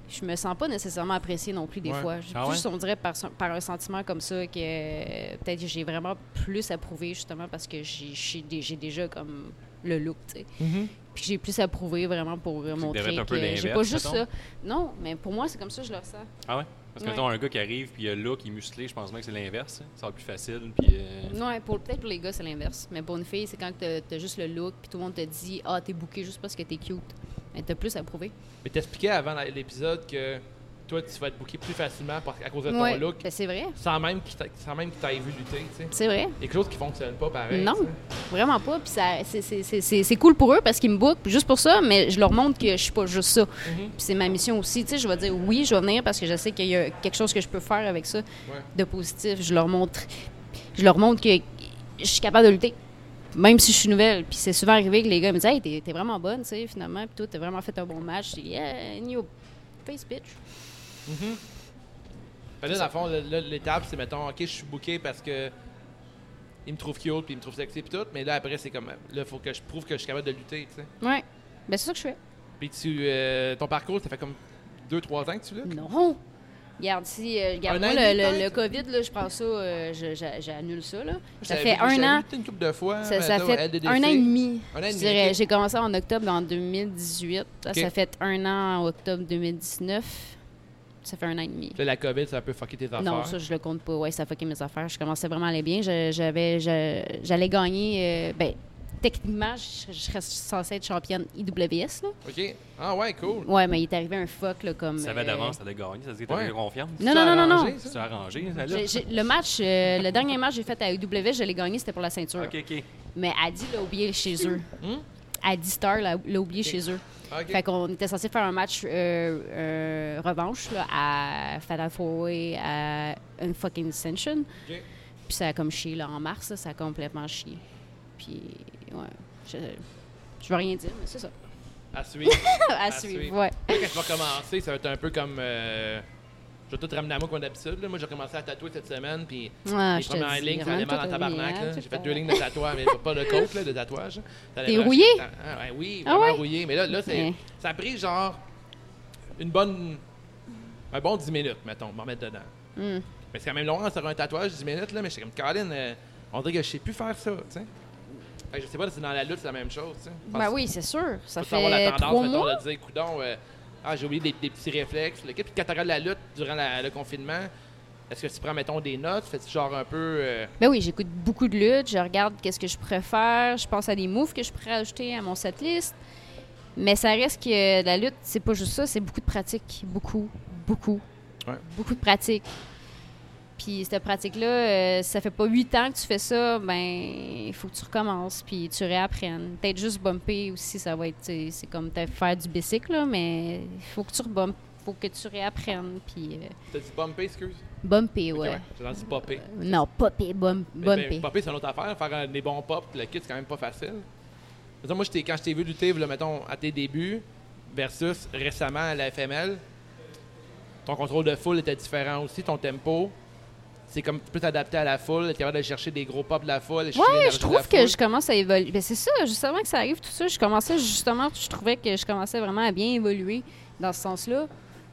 je me sens pas nécessairement appréciée non plus des Ouais. fois. Je- Ah ouais? Juste, on dirait par, par un sentiment comme ça que euh, peut-être j'ai vraiment plus à prouver justement parce que j'ai j'ai dé- j'ai déjà comme le look, tu sais. Mhm. Puis j'ai plus à prouver vraiment pour euh, montrer que j'ai pas juste mettons. ça. Non, mais pour moi, c'est comme ça que je le ressens. Ah ouais? Parce que, Ouais. mettons, un gars qui arrive, puis il a le look, il est musclé, je pense bien que c'est l'inverse. hein. Ça va être plus facile, puis. euh, Ouais, pour peut-être pour les gars, c'est l'inverse. Mais pour une fille, c'est quand t'as as juste le look, puis tout le monde te dit Ah, t'es booké juste parce que t'es cute. Mais t'as plus à prouver. Mais t'expliquais avant l'épisode que toi, tu vas être booké plus facilement à cause de ton Ouais, look, ben, c'est vrai. sans même qu'il qu'il t'aille vu lutter, tu sais. C'est vrai. Il y a quelque chose qui fonctionne pas pareil. Non, vraiment pas. Puis c'est- cool pour eux parce qu'ils me bookent juste pour ça, mais je leur montre que je suis pas juste ça. Mhm. Puis c'est ma mission aussi. Tu sais, je vais dire oui, je vais venir parce que je sais qu'il y a quelque chose que je peux faire avec ça de positif. Je leur montre, je leur montre que je suis capable de lutter. Même si je suis nouvelle, puis c'est souvent arrivé que les gars me disent Hey, t'es t'es vraiment bonne, tu sais, finalement, puis toi, t'as vraiment fait un bon match. Je dis Yeah, in your face, bitch. Fait là, dans le fond, l'étape, c'est mettons, ok, je suis booké parce que il me trouve cute, puis il me trouve sexy, puis tout. Mais là, après, c'est comme, là, faut que je prouve que je suis capable de lutter, tu sais. Ouais. Ben, c'est ça que je fais. Puis tu, euh, ton parcours, ça fait comme 2-3 ans que tu luttes? Non. Regarde, si, euh, regarde, moi, le, le-? COVID, là, je prends ça, euh, j'annule ça, là. Ça fait un an. une couple de fois. Ça, fait LDDC. un an et demi. Un an et Je demi, dirais, j'ai commencé en octobre en 2018. Ça, Ok. ça fait un an en octobre 2019. Ça fait un an et demi. Là, la COVID, ça a un peu fucké tes affaires. Non, ça, je le compte pas. Ouais, ça a fucké mes affaires. Je commençais vraiment à aller bien. Je- J'avais, je- j'allais gagner. euh, ben, techniquement, je, je serais censée être championne IWS. Là. OK. Ah ouais, cool. Ouais, mais il est arrivé un fuck là, comme. Tu savais euh, d'avance, ça allait gagner. Ça se dit que t'avais confiance. Non, non, non, non, non. arrangé, ça? Le match, euh, le dernier match que j'ai fait à IW, je l'ai gagné, c'était pour la ceinture. Ok, ok. Mais Adi l'a oublié chez eux. Hmm? Adi Star l'a l'a oublié chez eux. OK. Fait qu'on était censé faire un match euh, euh, revanche là, à Fatal Four Way à une fucking Ascension. Puis ça a comme chié là, en mars, là, ça a complètement chié. Puis, ouais. Je, je veux rien dire, mais c'est ça. À suivre. à, À suivre, suivre. ouais. Quand tu vas commencer, ça va être un peu comme. euh, je vais tout ramener à moi comme d'habitude. là. Moi, j'ai commencé à tatouer cette semaine, puis Ah, les premières lignes, ça allait mal en tabarnak. J'ai fait deux lignes de tatouage, mais pas de côte, là, de tatouage. T'es rouillé? Ah, ouais, oui, Ah vraiment ouais? rouillé. Mais là, là Ouais. ça a pris genre une bonne. Un bon 10 minutes, mettons, m'en mettre dedans. Hmm. Mais c'est quand même long sur un tatouage, 10 minutes, là, mais j'étais comme, Caroline, euh, on dirait que je sais plus faire ça, tu sais. Fait que je sais pas si dans la lutte, c'est la même chose. Ben oui, c'est sûr. Ça Faut avoir la fait tendance, mettons, de dire, coudon, ah, j'ai oublié des, des petits réflexes. Le quand tu regardes la lutte durant la- le confinement, est-ce que tu prends, mettons, des notes? Fais-tu genre un peu. euh, Ben oui, j'écoute beaucoup de lutte. Je regarde qu'est-ce que je préfère. Je pense à des moves que je pourrais ajouter à mon setlist. Mais ça reste que la lutte, c'est pas juste ça, c'est beaucoup de pratique. Beaucoup, beaucoup. Ouais. Beaucoup de pratique. Puis cette pratique-là, euh, ça fait pas huit ans que tu fais ça, ben il faut que tu recommences, puis tu réapprennes. Peut-être juste bumper aussi, ça va être, c'est comme peut-être faire du bicycle, là, mais il faut que tu rebump, faut que tu réapprennes, puis euh, T'as dit bumper, excuse? bumper, Ok, ouais. J'ai entendu popper. Non, popper, bum, Mais ben, bumper. popper, c'est une autre affaire. Faire euh, des bons pops, le kit, c'est quand même pas facile. Moi, je quand je t'ai vu lutter, là, mettons, à tes débuts, versus récemment à la FML, ton contrôle de foule était différent aussi, ton tempo. C'est comme tu peux t'adapter à la foule, être capable de chercher des gros pops de la foule. Ouais, je trouve que je commence à évoluer. Ben, c'est ça, justement que ça arrive tout ça. Je commençais justement, je trouvais que je commençais vraiment à bien évoluer dans ce sens-là.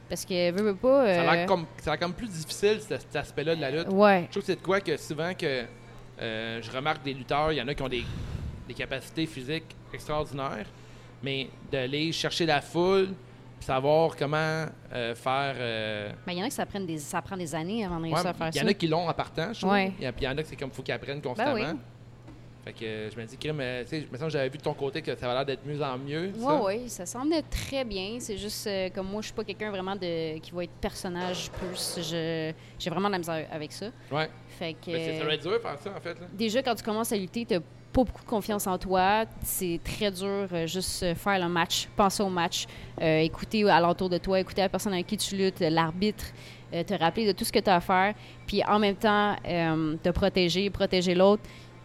Parce que, veux, veux pas. Ça a euh, l'air comme, l'air comme plus difficile, cet, cet aspect-là de la lutte. Ouais. Je trouve que c'est de quoi que souvent que euh, je remarque des lutteurs, il y en a qui ont des, des capacités physiques extraordinaires, mais d'aller chercher la foule, savoir comment euh, faire. euh, Ben, il y en a qui ça, prenne des, ça prend des années avant de ouais, réussir à faire il y ça. en a qui l'ont en partant, je trouve. Ouais. Il puis il y en a que c'est comme faut qu'ils apprennent constamment. oui. Fait que euh, je me dis, euh, tu sais, me semble que j'avais vu de ton côté que ça avait l'air d'être mieux en mieux. Oui, ça. oui, ça semble très bien. C'est juste euh, comme moi, je suis pas quelqu'un vraiment de qui va être personnage plus. Je j'ai vraiment de la misère avec ça. Ouais. Fait que Mais c'est- ça doit être dur faire ça, en fait. Là. déjà quand tu commences à lutter, t'as pas beaucoup de confiance en toi. C'est très dur euh, juste euh, faire le match, penser au match, euh, écouter alentour de toi, écouter la personne avec qui tu luttes, l'arbitre, euh, te rappeler de tout ce que tu as à faire, puis en même temps te protéger, protéger l'autre,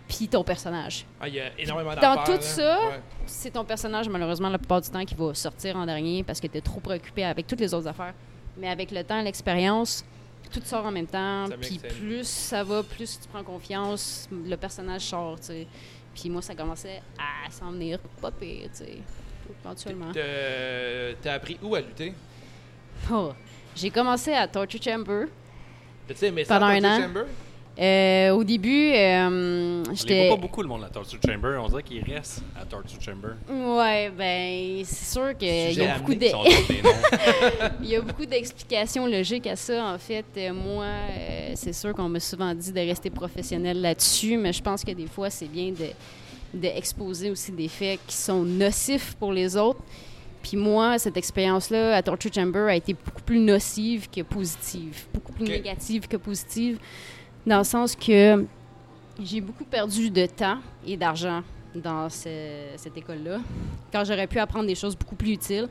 puis ton personnage. Ah, il y a énormément Dans tout là. ça, Ouais. C'est ton personnage, malheureusement, la plupart du temps, qui va sortir en dernier parce que tu es trop préoccupé avec toutes les autres affaires. Mais avec le temps, l'expérience, tout sort en même temps. Puis plus ça va, plus tu prends confiance, le personnage sort, tu sais. Puis moi, ça commençait à s'en venir pas pire, tu sais, éventuellement. T'as- appris où à lutter? Oh, J'ai commencé à Torture Chamber. T'as-tu aimé ça, Pendant un Torture an. Chamber? Euh, au début, euh, j'étais... pas beaucoup, le monde de la Torture Chamber. On dirait qu'ils restent à Torture Chamber. Ouais, ben, c'est sûr qu'il y a beaucoup de... Il y a d'explications logiques à ça. En fait, Euh, moi, euh, c'est sûr qu'on m'a souvent dit de rester professionnel là-dessus, mais je pense que des fois, c'est bien de d'exposer aussi des faits qui sont nocifs pour les autres. Puis moi, cette expérience-là à Torture Chamber a été beaucoup plus nocive que positive. Beaucoup plus négative que positive. Dans le sens que j'ai beaucoup perdu de temps et d'argent dans ce- cette école-là. Quand j'aurais pu apprendre des choses beaucoup plus utiles,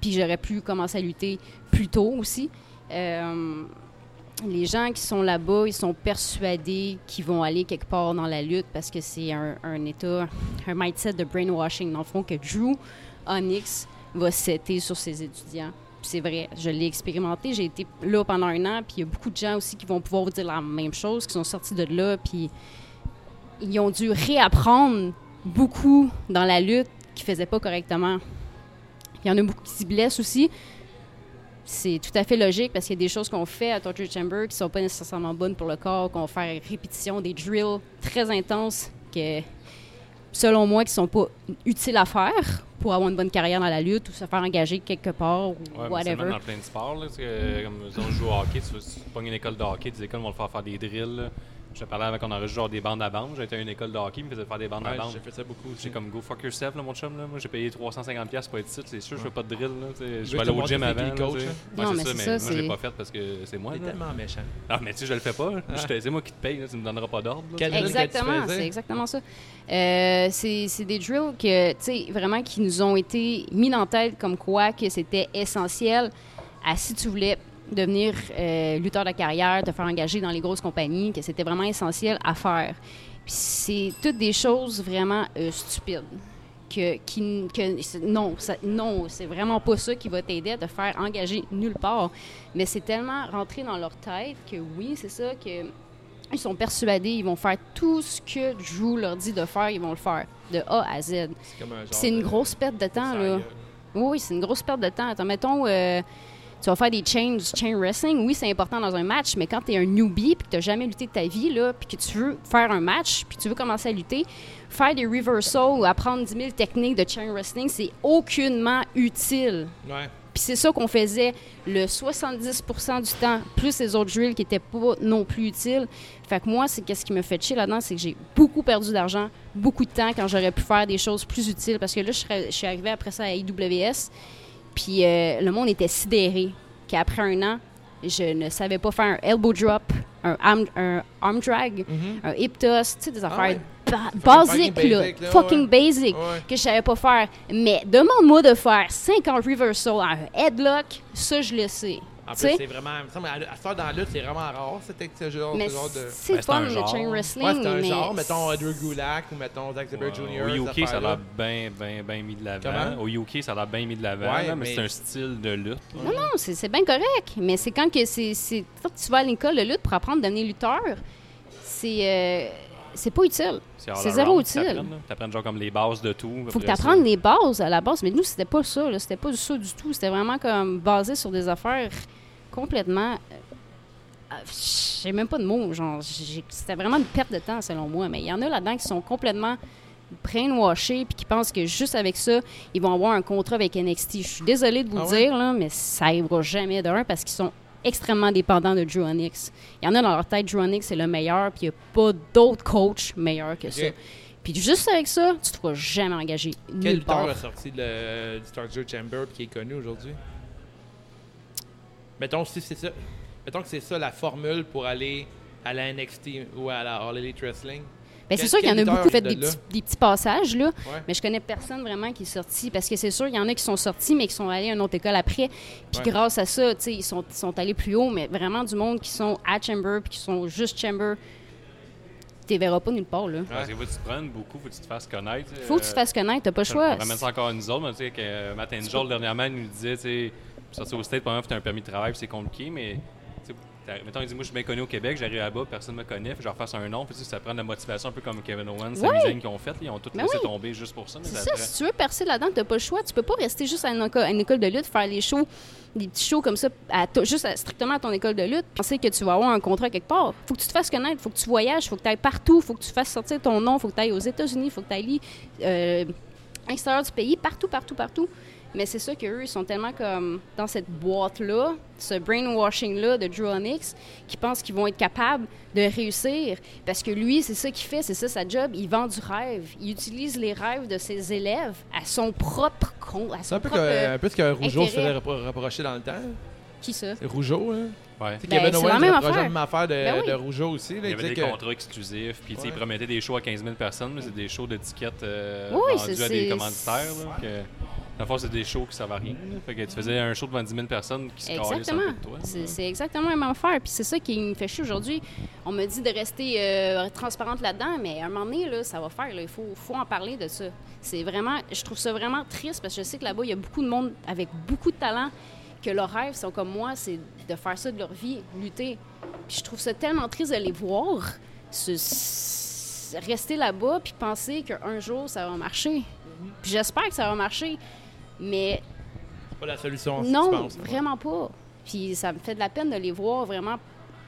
puis j'aurais pu commencer à lutter plus tôt aussi. Euh, les gens qui sont là-bas, ils sont persuadés qu'ils vont aller quelque part dans la lutte parce que c'est un, un état, un mindset de brainwashing, dans le fond, que Drew Onyx va setter sur ses étudiants. C'est vrai, je l'ai expérimenté. J'ai été là pendant un an, puis il y a beaucoup de gens aussi qui vont pouvoir vous dire la même chose, qui sont sortis de là, puis ils ont dû réapprendre beaucoup dans la lutte qu'ils faisaient pas correctement. Il y en a beaucoup qui s'y blessent aussi. C'est tout à fait logique parce qu'il y a des choses qu'on fait à Torture Chamber qui sont pas nécessairement bonnes pour le corps, qu'on fait répétition, des drills très intenses que, selon moi, qui sont pas utiles à faire pour avoir une bonne carrière dans la lutte ou se faire engager quelque part ou Ouais, whatever. dans plein de sports. Là, comme nous, on joue au hockey, tu, tu pognes une école de hockey, des écoles vont le faire faire des drills. là. Je parlais avec, on enregistre genre des bandes à bande. J'ai été à une école de hockey, me faisaient faire des bandes à Ouais, bande. j'ai fait ça beaucoup. J'ai comme go fuck yourself, là, mon chum. Là. Moi, j'ai payé 350$ pour être ici. C'est sûr, je fais pas de drill. Là, je vais aller au gym c'est avant. là, le coach. Ouais, Non, c'est mais ça, c'est mais ça, moi, je l'ai c'est- pas fait parce que c'est moi. T'es là. tellement méchant. Ah, mais tu sais, je le fais pas. Je te- C'est moi qui te paye. Tu me donneras pas d'ordre. Exactement, c'est exactement ça. Euh, c'est c'est des drills que, tu sais, vraiment qui nous ont été mis dans la tête comme quoi que c'était essentiel à si tu voulais devenir euh, lutteur de carrière, te faire engager dans les grosses compagnies, que c'était vraiment essentiel à faire. Puis c'est toutes des choses vraiment euh, stupides. Que, qui, que non, ça- non, c'est vraiment pas ça qui va t'aider à te faire engager nulle part. Mais c'est tellement rentré dans leur tête que oui, c'est ça que ils sont persuadés, ils vont faire tout ce que Drew leur dit de faire, ils vont le faire, de A à Z. C'est un une grosse perte de temps, là. oui, c'est une grosse perte de temps. Attends, mettons, euh, tu vas faire des chains, du chain wrestling. Oui, c'est important dans un match, mais quand tu es un newbie puis que tu n'as jamais lutté de ta vie, là, puis que tu veux faire un match, puis tu veux commencer à lutter, faire des reversals ou apprendre 10 000 techniques de chain wrestling, c'est aucunement utile. Ouais. Puis c'est ça qu'on faisait le 70% du temps, plus les autres drills qui n'étaient pas non plus utiles. Fait que moi, c'est qu'est-ce qui me fait chier là-dedans, c'est que j'ai beaucoup perdu d'argent, beaucoup de temps quand j'aurais pu faire des choses plus utiles. Parce que là, je, serais- je suis arrivée après ça à IWS, puis euh, le monde était sidéré qu'après un an, je ne savais pas faire un elbow drop, un arm, un arm drag, un hip toss, tu sais, des affaires ouais. ba- Fucking basiques, là, basic, là, fucking ouais. basic, Ouais. que je savais pas faire. Mais demande-moi de faire 50 reversal, un headlock, ça, je le sais. En plus, c'est vraiment. À à ce dans la lutte, c'est vraiment rare, c'était ce genre, Mais ce genre de. c'est Ben, le un le genre. chain wrestling. Ouais, c'est un mais genre, mettons euh, Drew Gulak ou mettons Zack Sabre Jr. Au UK, ça a affaires-là. l'air bien, bien, bien mis de l'avant. Au UK, ça a l'air bien mis de l'avant, Ouais, mais, mais- c'est un style de lutte. Non, non, c'est c'est bien correct. Mais c'est quand que c'est. c'est- Quand tu vas à l'école de lutte pour apprendre à devenir lutteur, c'est. euh, c'est pas utile. C'est zéro utile. là. T'apprennes genre comme les bases de tout. Faut que tu apprennes les bases à la base. Mais nous, c'était pas ça. là. C'était pas ça du tout. C'était vraiment comme basé sur des affaires complètement. euh, euh, J'ai même pas de mots. Genre, c'était vraiment une perte de temps, selon moi. Mais il y en a là-dedans qui sont complètement brainwashés puis qui pensent que juste avec ça, ils vont avoir un contrat avec NXT. Je suis désolée de vous Ah ouais? dire, là, mais ça arrivera jamais d'un parce qu'ils sont extrêmement dépendants de Drew Onyx. Il y en a dans leur tête, Drew Onyx c'est le meilleur, puis il n'y a pas d'autre coach meilleur que ça. Puis juste avec ça, tu ne te feras jamais engagé Quel nulle lutteur part. a sorti le, du Torture Chamber qui est connu aujourd'hui? Mettons, si c'est ça. Mettons que c'est ça la formule pour aller à la NXT ou à la All Elite Wrestling. C'est sûr qu'il y en a beaucoup fait des de là? petits, des petits passages, là, Ouais. mais je connais personne vraiment qui est sorti. Parce que c'est sûr, il y en a qui sont sortis, mais qui sont allés à une autre école après. Puis Ouais. grâce à ça, tu sais, ils sont, sont allés plus haut, mais vraiment du monde qui sont à Chamber puis qui sont juste Chamber. Tu les verras pas nulle part, là. Parce que faut que tu te prennes beaucoup, faut que tu te fasses connaître. Faut que tu te fasses connaître, t'as pas le choix. On ramène ça encore à nous autres, mais tu sais, que Matt Angel, dernièrement, il nous disait, tu sais, sortir au State, tu as un permis de travail, c'est compliqué, mais, mettons, il dit, moi, je suis bien connu au Québec, j'arrive là-bas, personne me connaît, faut que je refasse un nom, puis tu ça prend de la motivation, un peu comme Kevin Owens, Sami Ouais. Zayn qui ont fait, ils ont tout Ben laissé oui. tomber juste pour ça, mais si tu veux percer là-dedans, t'as pas le choix. Tu peux pas rester juste à une, éco- à une école de lutte, faire les shows, des petits shows comme ça, à juste à- strictement à ton école de lutte, penser que tu vas avoir un contrat quelque part. Faut que tu te fasses connaître, faut que tu voyages, faut que tu ailles partout, faut que tu fasses sortir ton nom, faut que tu ailles aux États-Unis, faut que tu ailles euh, à l'extérieur du pays, partout, partout, partout. Mais c'est ça qu'eux, ils sont tellement comme dans cette boîte-là, ce brainwashing-là de Drew Onyx, qui pensent qu'ils vont être capables de réussir. Parce que lui, c'est ça qu'il fait, c'est ça sa job. Il vend du rêve. Il utilise les rêves de ses élèves à son propre compte. C'est un peu, propre... que, un peu ce que Rougeau se faisait reprocher dans le temps. Qui ça? Rougeau, hein? Ouais. Ben, Kevin c'est Owens la même affaire. la même affaire de, Ben oui. de Rougeau aussi. Là, Il y avait des que- contrats exclusifs, puis tu sais, Ouais. ils promettaient des shows à 15 000 personnes, mais c'est des shows d'étiquettes euh, Oui, vendus à des commanditaires. Là, que, dans le fond, c'est des shows qui servent à rien. là. Fait que tu faisais un show devant 10 000 personnes qui se calaient un Exactement. peu de toi. C'est exactement la même affaire. Puis c'est ça qui me fait chier aujourd'hui. On me dit de rester euh, transparente là-dedans, mais à un moment donné, là, ça va faire. là. Il faut, faut en parler de ça. C'est vraiment, je trouve ça vraiment triste parce que je sais que là-bas, il y a beaucoup de monde avec beaucoup de talent que leurs rêves sont comme moi, c'est de faire ça de leur vie, lutter. Puis je trouve ça tellement triste de les voir se- rester là-bas puis penser qu'un jour ça va marcher. Puis j'espère que ça va marcher, mais C'est pas la solution, tu non, penses. vraiment pas. Puis ça me fait de la peine de les voir vraiment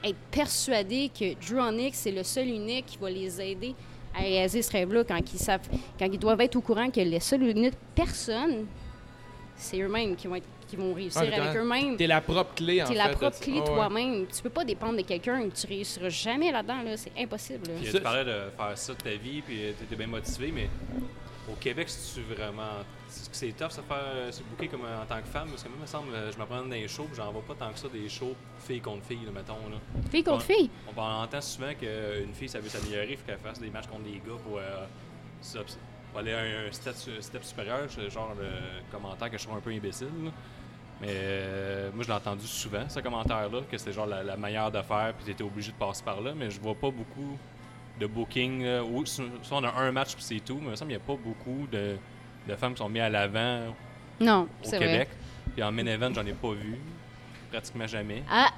être persuadés que Drew Onyx, c'est le seul unique qui va les aider à réaliser ce rêve-là quand ils savent, quand ils doivent être au courant que les seuls uniques personnes, c'est eux-mêmes qui vont, être, qui vont réussir avec eux-mêmes. T'es la propre clé, en T'es fait. la propre clé ouais. toi-même. Tu peux pas dépendre de quelqu'un. Tu réussiras jamais là-dedans. Là. C'est impossible. là. Puis, tu parlais de faire ça de ta vie, puis tu étais bien motivé, mais au Québec, c'est-tu vraiment. C'est tough ça faire euh, se booker comme euh, en tant que femme, parce que moi, il me semble, euh, je me prends dans les shows, puis j'en vois pas tant que ça des shows filles contre filles, là, mettons. Là. Fille contre Ouais. fille? On on entend souvent qu'une fille, ça veut s'améliorer, il faut qu'elle fasse des matchs contre des gars pour, euh, pour aller à un step, step supérieur. C'est genre le commentaire que je trouve un peu imbécile. là. Mais euh, moi, je l'ai entendu souvent, ce commentaire-là, que c'était genre la, la meilleure d'affaires, puis tu étais obligé de passer par là. Mais je vois pas beaucoup de booking. là, ou soit soit on a un match, puis c'est tout, mais il me semble qu'il n'y a pas beaucoup de, de femmes qui sont mises à l'avant Non, au c'est Québec. vrai. Puis en main event, j'en ai pas vu. Pratiquement jamais. Ah!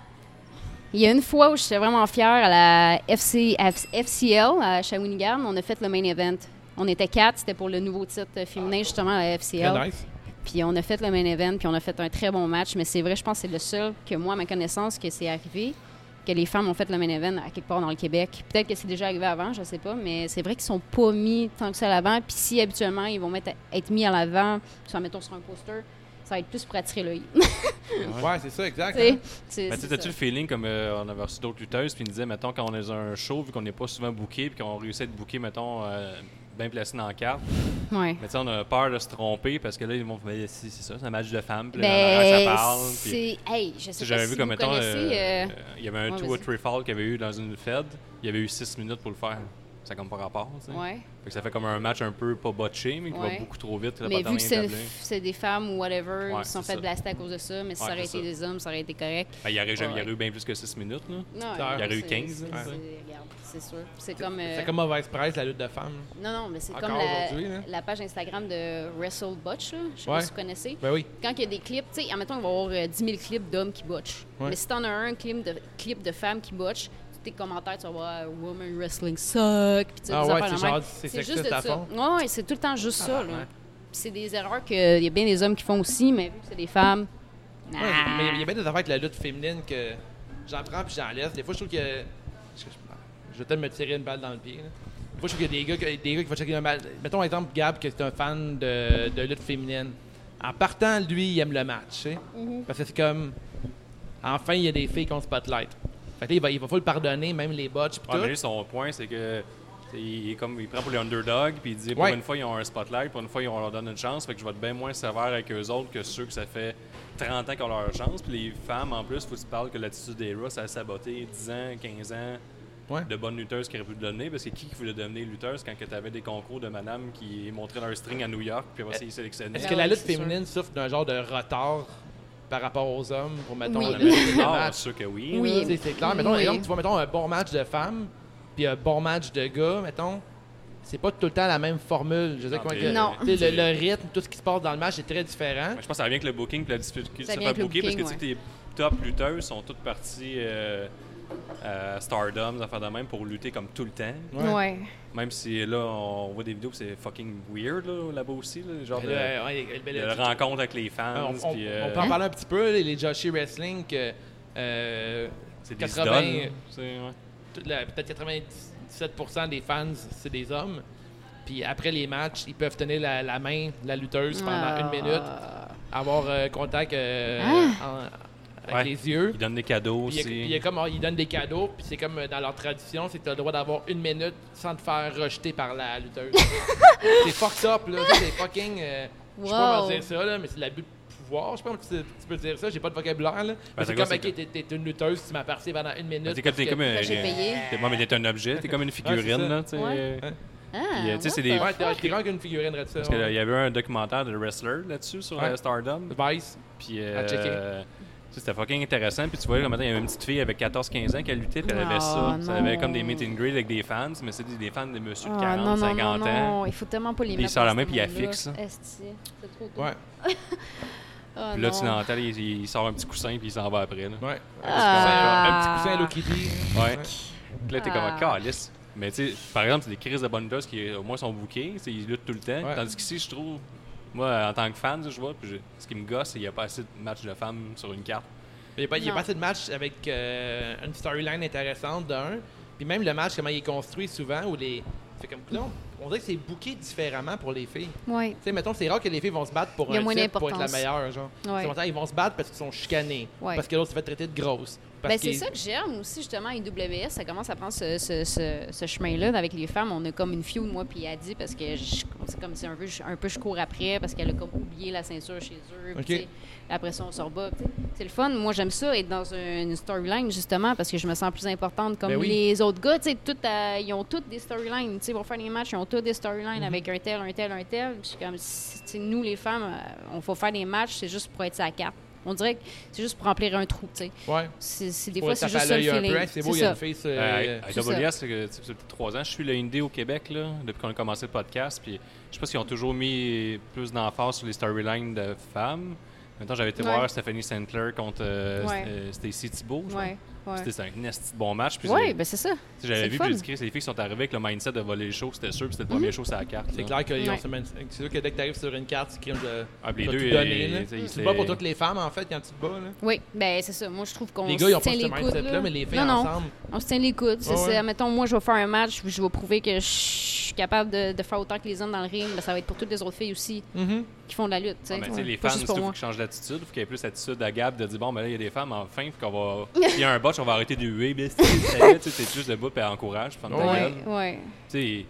Il y a une fois où j'étais vraiment fière à la FC, F- FCL à Shawinigan. On a fait le main event. On était quatre. C'était pour le nouveau titre féminin, justement, à la FCL. Très nice. Puis on a fait le main event, puis on a fait un très bon match. Mais c'est vrai, je pense que c'est le seul que moi, à ma connaissance, que c'est arrivé, que les femmes ont fait le main event à quelque part dans le Québec. Peut-être que c'est déjà arrivé avant, je sais pas, mais c'est vrai qu'ils sont pas mis tant que ça à l'avant. Puis si habituellement ils vont mettre, être mis à l'avant, soit mettons sur un poster, ça va être plus pour attirer l'œil. Ouais, c'est ça, exact. Tu sais, hein. c'est- Mais tu c'est sais, t'as-tu ça. le feeling comme euh, on avait reçu d'autres lutteuses, puis ils nous disaient, mettons, quand on est dans un show, vu qu'on n'est pas souvent booké, puis qu'on réussit à être booké, mettons, euh, bien placé dans la carte, Ouais. mais tu sais, on a peur de se tromper parce que là, ils vont faire, c'est c'est ça, c'est un match de femmes, puis là, Ben, ça parle. puis-. Hey, je sais, pas J'avais si vu comme, mettons, euh, euh, il y avait un ouais, two or vas-y. three fall qu'il y avait eu dans une Fed, il y avait eu six minutes pour le faire. Ça comme pas rapport, tu sais. Ouais. Fait que ça fait comme un match un peu pas botché, mais qui Ouais. va beaucoup trop vite. Mais vu que c'est des femmes ou whatever, ils se sont fait blaster à cause de ça, mais si Ouais, ça aurait été des hommes, ça aurait été correct. Ben, il y aurait jamais- il y Ouais. aurait eu bien plus que 6 minutes, là. Non, Il y aurait eu c'est- 15, c'est- ouais. c'est- regarde, C'est sûr. C'est comme. euh, C'est comme mauvaise presse, la lutte de femmes. Non, non, mais c'est Encore comme la, page Instagram de Wrestle Butch, là. Je sais pas si vous connaissez. Ben oui. Quand il y a des clips, tu sais, admettons, il va avoir euh, 10 000 clips d'hommes qui botchent. Mais si t'en as un clip de, clip de femmes qui botchent, tes commentaires, tu vas voir euh, Woman Wrestling suck. Puis Ah ouais, c'est genre, c'est juste à ça. fond. Ouais, c'est tout le temps juste ça, là. ouais. C'est des erreurs qu'il y a bien des hommes qui font aussi, mais vu que c'est des femmes. Ouais, mais il y a bien des affaires avec la lutte féminine que j'en prends puis j'en laisse. Des fois, je trouve que. Je, vais peut-être me tirer une balle dans le pied. là. Des fois, je trouve qu'il y a des gars, que- des gars qui vont checker un match. Mettons, exemple, Gab, que c'est un fan de, de lutte féminine. En partant, lui, il aime le match. Mhm. Parce que c'est comme. Enfin, il y a des filles qui ont spotlight. Fait que là, il va, il va falloir le pardonner, même les botches. tout. mais lui, son point, c'est que. Il, comme, il prend pour les underdogs, puis il dit pour Ouais. une fois, ils ont un spotlight, pour une fois, ils- on leur donne une chance, fait que je vais être bien moins sévère avec eux autres que ceux que ça fait 30 ans qu'ils ont leur chance. Puis les femmes, en plus, faut que tu parles que l'attitude des Ross, ça a saboté 10 ans, 15 ans Ouais. de bonnes lutteuses qui auraient pu le donner, parce que qui qui voulait devenir lutteuse quand tu avais des concours de madame qui montraient leur string à New York, puis après, ils sélectionnaient. Est-ce Ah que la lutte féminine souffre d'un genre de retard? Par rapport aux hommes pour, mettons, Oui. le Ah, match? sûr que oui. Sais, C'est clair. Mettons, Oui. exemple, tu vois, mettons, un bon match de femmes, puis un bon match de gars, mettons, c'est pas tout le temps la même formule. Je dire, Non, comment que- Non. sais, le, le rythme, tout ce qui se passe dans le match est très différent. Mais Je pense que ça vient avec le booking et la difficulté de Ça se faire booker parce que sais, tes top lutteuses sont toutes parties euh, à Stardom, des affaires de même pour lutter comme tout le temps. Ouais. Ouais. Même si là, on voit des vidéos, c'est fucking weird là, là-bas aussi. Là, genre de, Mais là, ouais, ben, de là, rencontre avec les on, fans. on- euh, on peut en parler un petit peu, les, les Joshi Wrestling, que euh, c'est des 80, idoles. là. C'est- ouais. peut-être 97% des fans, c'est des hommes. Puis après les matchs, ils peuvent tenir la, la main de la lutteuse pendant Ah. une minute. avoir euh, contact euh, Ah. Avec Ouais. les yeux. Ils donnent des cadeaux Puis il aussi. puis il y a comme, ils donnent des cadeaux, puis c'est comme euh, dans leur tradition, c'est que tu as le droit d'avoir une minute sans te faire rejeter par la lutteuse. c'est fucked up, là. C'est fucking. euh, Je sais pas Wow. comment dire ça, là, mais c'est l'abus de pouvoir. Je sais pas comment tu, tu peux dire ça, j'ai pas de vocabulaire, là. Ben, c'est c'est comme, ok, c'est t'es t'es une lutteuse, tu m'aperçois pendant une minute. T'es comme, que- comme un. Là, j'ai payé. ouais, mais t'es un objet, t'es comme une Ouais, figurine, ça. là, tu sais. Ouais. Ah, euh, tu sais, c'est des- Ouais, t'es grand qu'une figurine de ça. Parce qu'il y avait un documentaire de wrestler là-dessus sur Ouais. euh, Stardom. Vice. Puis C'était fucking intéressant. Puis tu voyais, comme il y avait une petite fille avec 14-15 ans qui a lutté, puis elle avait Ah, ça. Ça avait comme des meet and greet avec des fans, mais c'est des, fans de monsieur de Ah, 40, non, non, 50 non, ans. non, il faut tellement pas les mettre il sort la main, puis il monde-là. affixe, là. Esti, C'est trop tôt. Ouais. Ah, Puis là, non. tu l'entends, il, il sort un petit coussin, puis il s'en va après. Là. Ouais. Ah. Un petit coussin Hello Kitty. Ouais. Puis là, t'es comme Ah. un calice. Mais tu sais, par exemple, c'est des crises de lutteuses qui, au moins, sont sais, Ils luttent tout le temps. Ouais. Tandis qu'ici, je trouve, moi, en tant que fan, je vois, puis je- ce qui me gosse, c'est qu'il n'y a pas assez de matchs de femmes sur une carte. Il n'y a, pas- il y a Non. pas assez de matchs avec euh, une storyline intéressante d'un. Puis même le match, comment il est construit souvent, où les. Fait comme, là, on, dirait que c'est booké différemment pour les filles. Ouais. Tu sais, mettons, c'est rare que les filles vont se battre pour un titre pour être la meilleure, genre. Ouais. Longtemps, ils vont se battre parce qu'ils sont chicanés. Ouais. Parce que l'autre se fait traiter de grosse. Ben, c'est ça que j'aime aussi, justement, à IWS. Ça commence à prendre ce, ce, ce, ce chemin-là avec les femmes. On a comme une feud, moi, puis Adi, parce que je- c'est comme si un peu, je- un peu je cours après, parce qu'elle a comme oublié la ceinture chez eux. puis Ok. tu sais, après ça, on sort bas. tu sais. C'est le fun. Moi, j'aime ça, être dans une storyline, justement, parce que je me sens plus importante. Comme Ben oui. les autres gars, tu sais, tout, euh, ils ont toutes des storylines. Tu sais, Ils vont faire des matchs, ils ont tous des storylines Mhm. avec un tel, un tel, un tel. Puis je suis comme, si- tu sais, nous, les femmes, euh, on faut faire des matchs, c'est juste pour être sa carte. On dirait que c'est juste pour remplir un trou, tu sais. Ouais. C'est, des fois, c'est juste ça le feeling. Hey, C'est beau, il y a une fille. Euh, à c'est ça. WS, c'est fait trois ans, je suis le indie au Québec là, depuis qu'on a commencé le podcast. Puis je sais pas s'ils ont toujours mis plus d'emphase sur les storylines de femmes. Maintenant, j'avais été Ouais. voir Stephanie Sandler contre euh, Ouais. euh, Stacy Thibault. je Ouais. Ouais. C'était un de bon match. J'ai- ben c'est ça. tu c'est j'avais vu, puis j'ai dit, les filles sont arrivées avec le mindset de voler le show, c'était sûr, puis c'était le premier show sur la carte. C'est là. clair qu'ils ont Ouais. c'est sûr que dès que tu arrives sur une carte, c'est crime de. Ah, les deux, là. tu Tu te bats pour les- toutes les femmes, en fait, quand tu te bats. Là. Oui, ben c'est ça. Moi, je trouve qu'on Les gars, ils ont se pas tient ce les coudes. mindset-là, là. mais les filles non, non, ensemble. on se tient les coudes. C'est Ouais, ça. Mettons, moi, je vais faire un match, je vais prouver que je suis capable de, de faire autant que les hommes dans le ring. Ben, ça va être pour toutes les autres filles aussi Mhm. Qui font de la lutte. tu. Ah, ben, tu Ouais, les fans, il faut qu'ils changent d'attitude. Il faut qu'il y ait plus l'attitude à Gab de dire bon, ben là, il y a des femmes, enfin, faut qu'on va. S'il y a un botch, on va arrêter de huer. C'est- tu juste debout et encourage. Ouais. Ouais. Tu sais,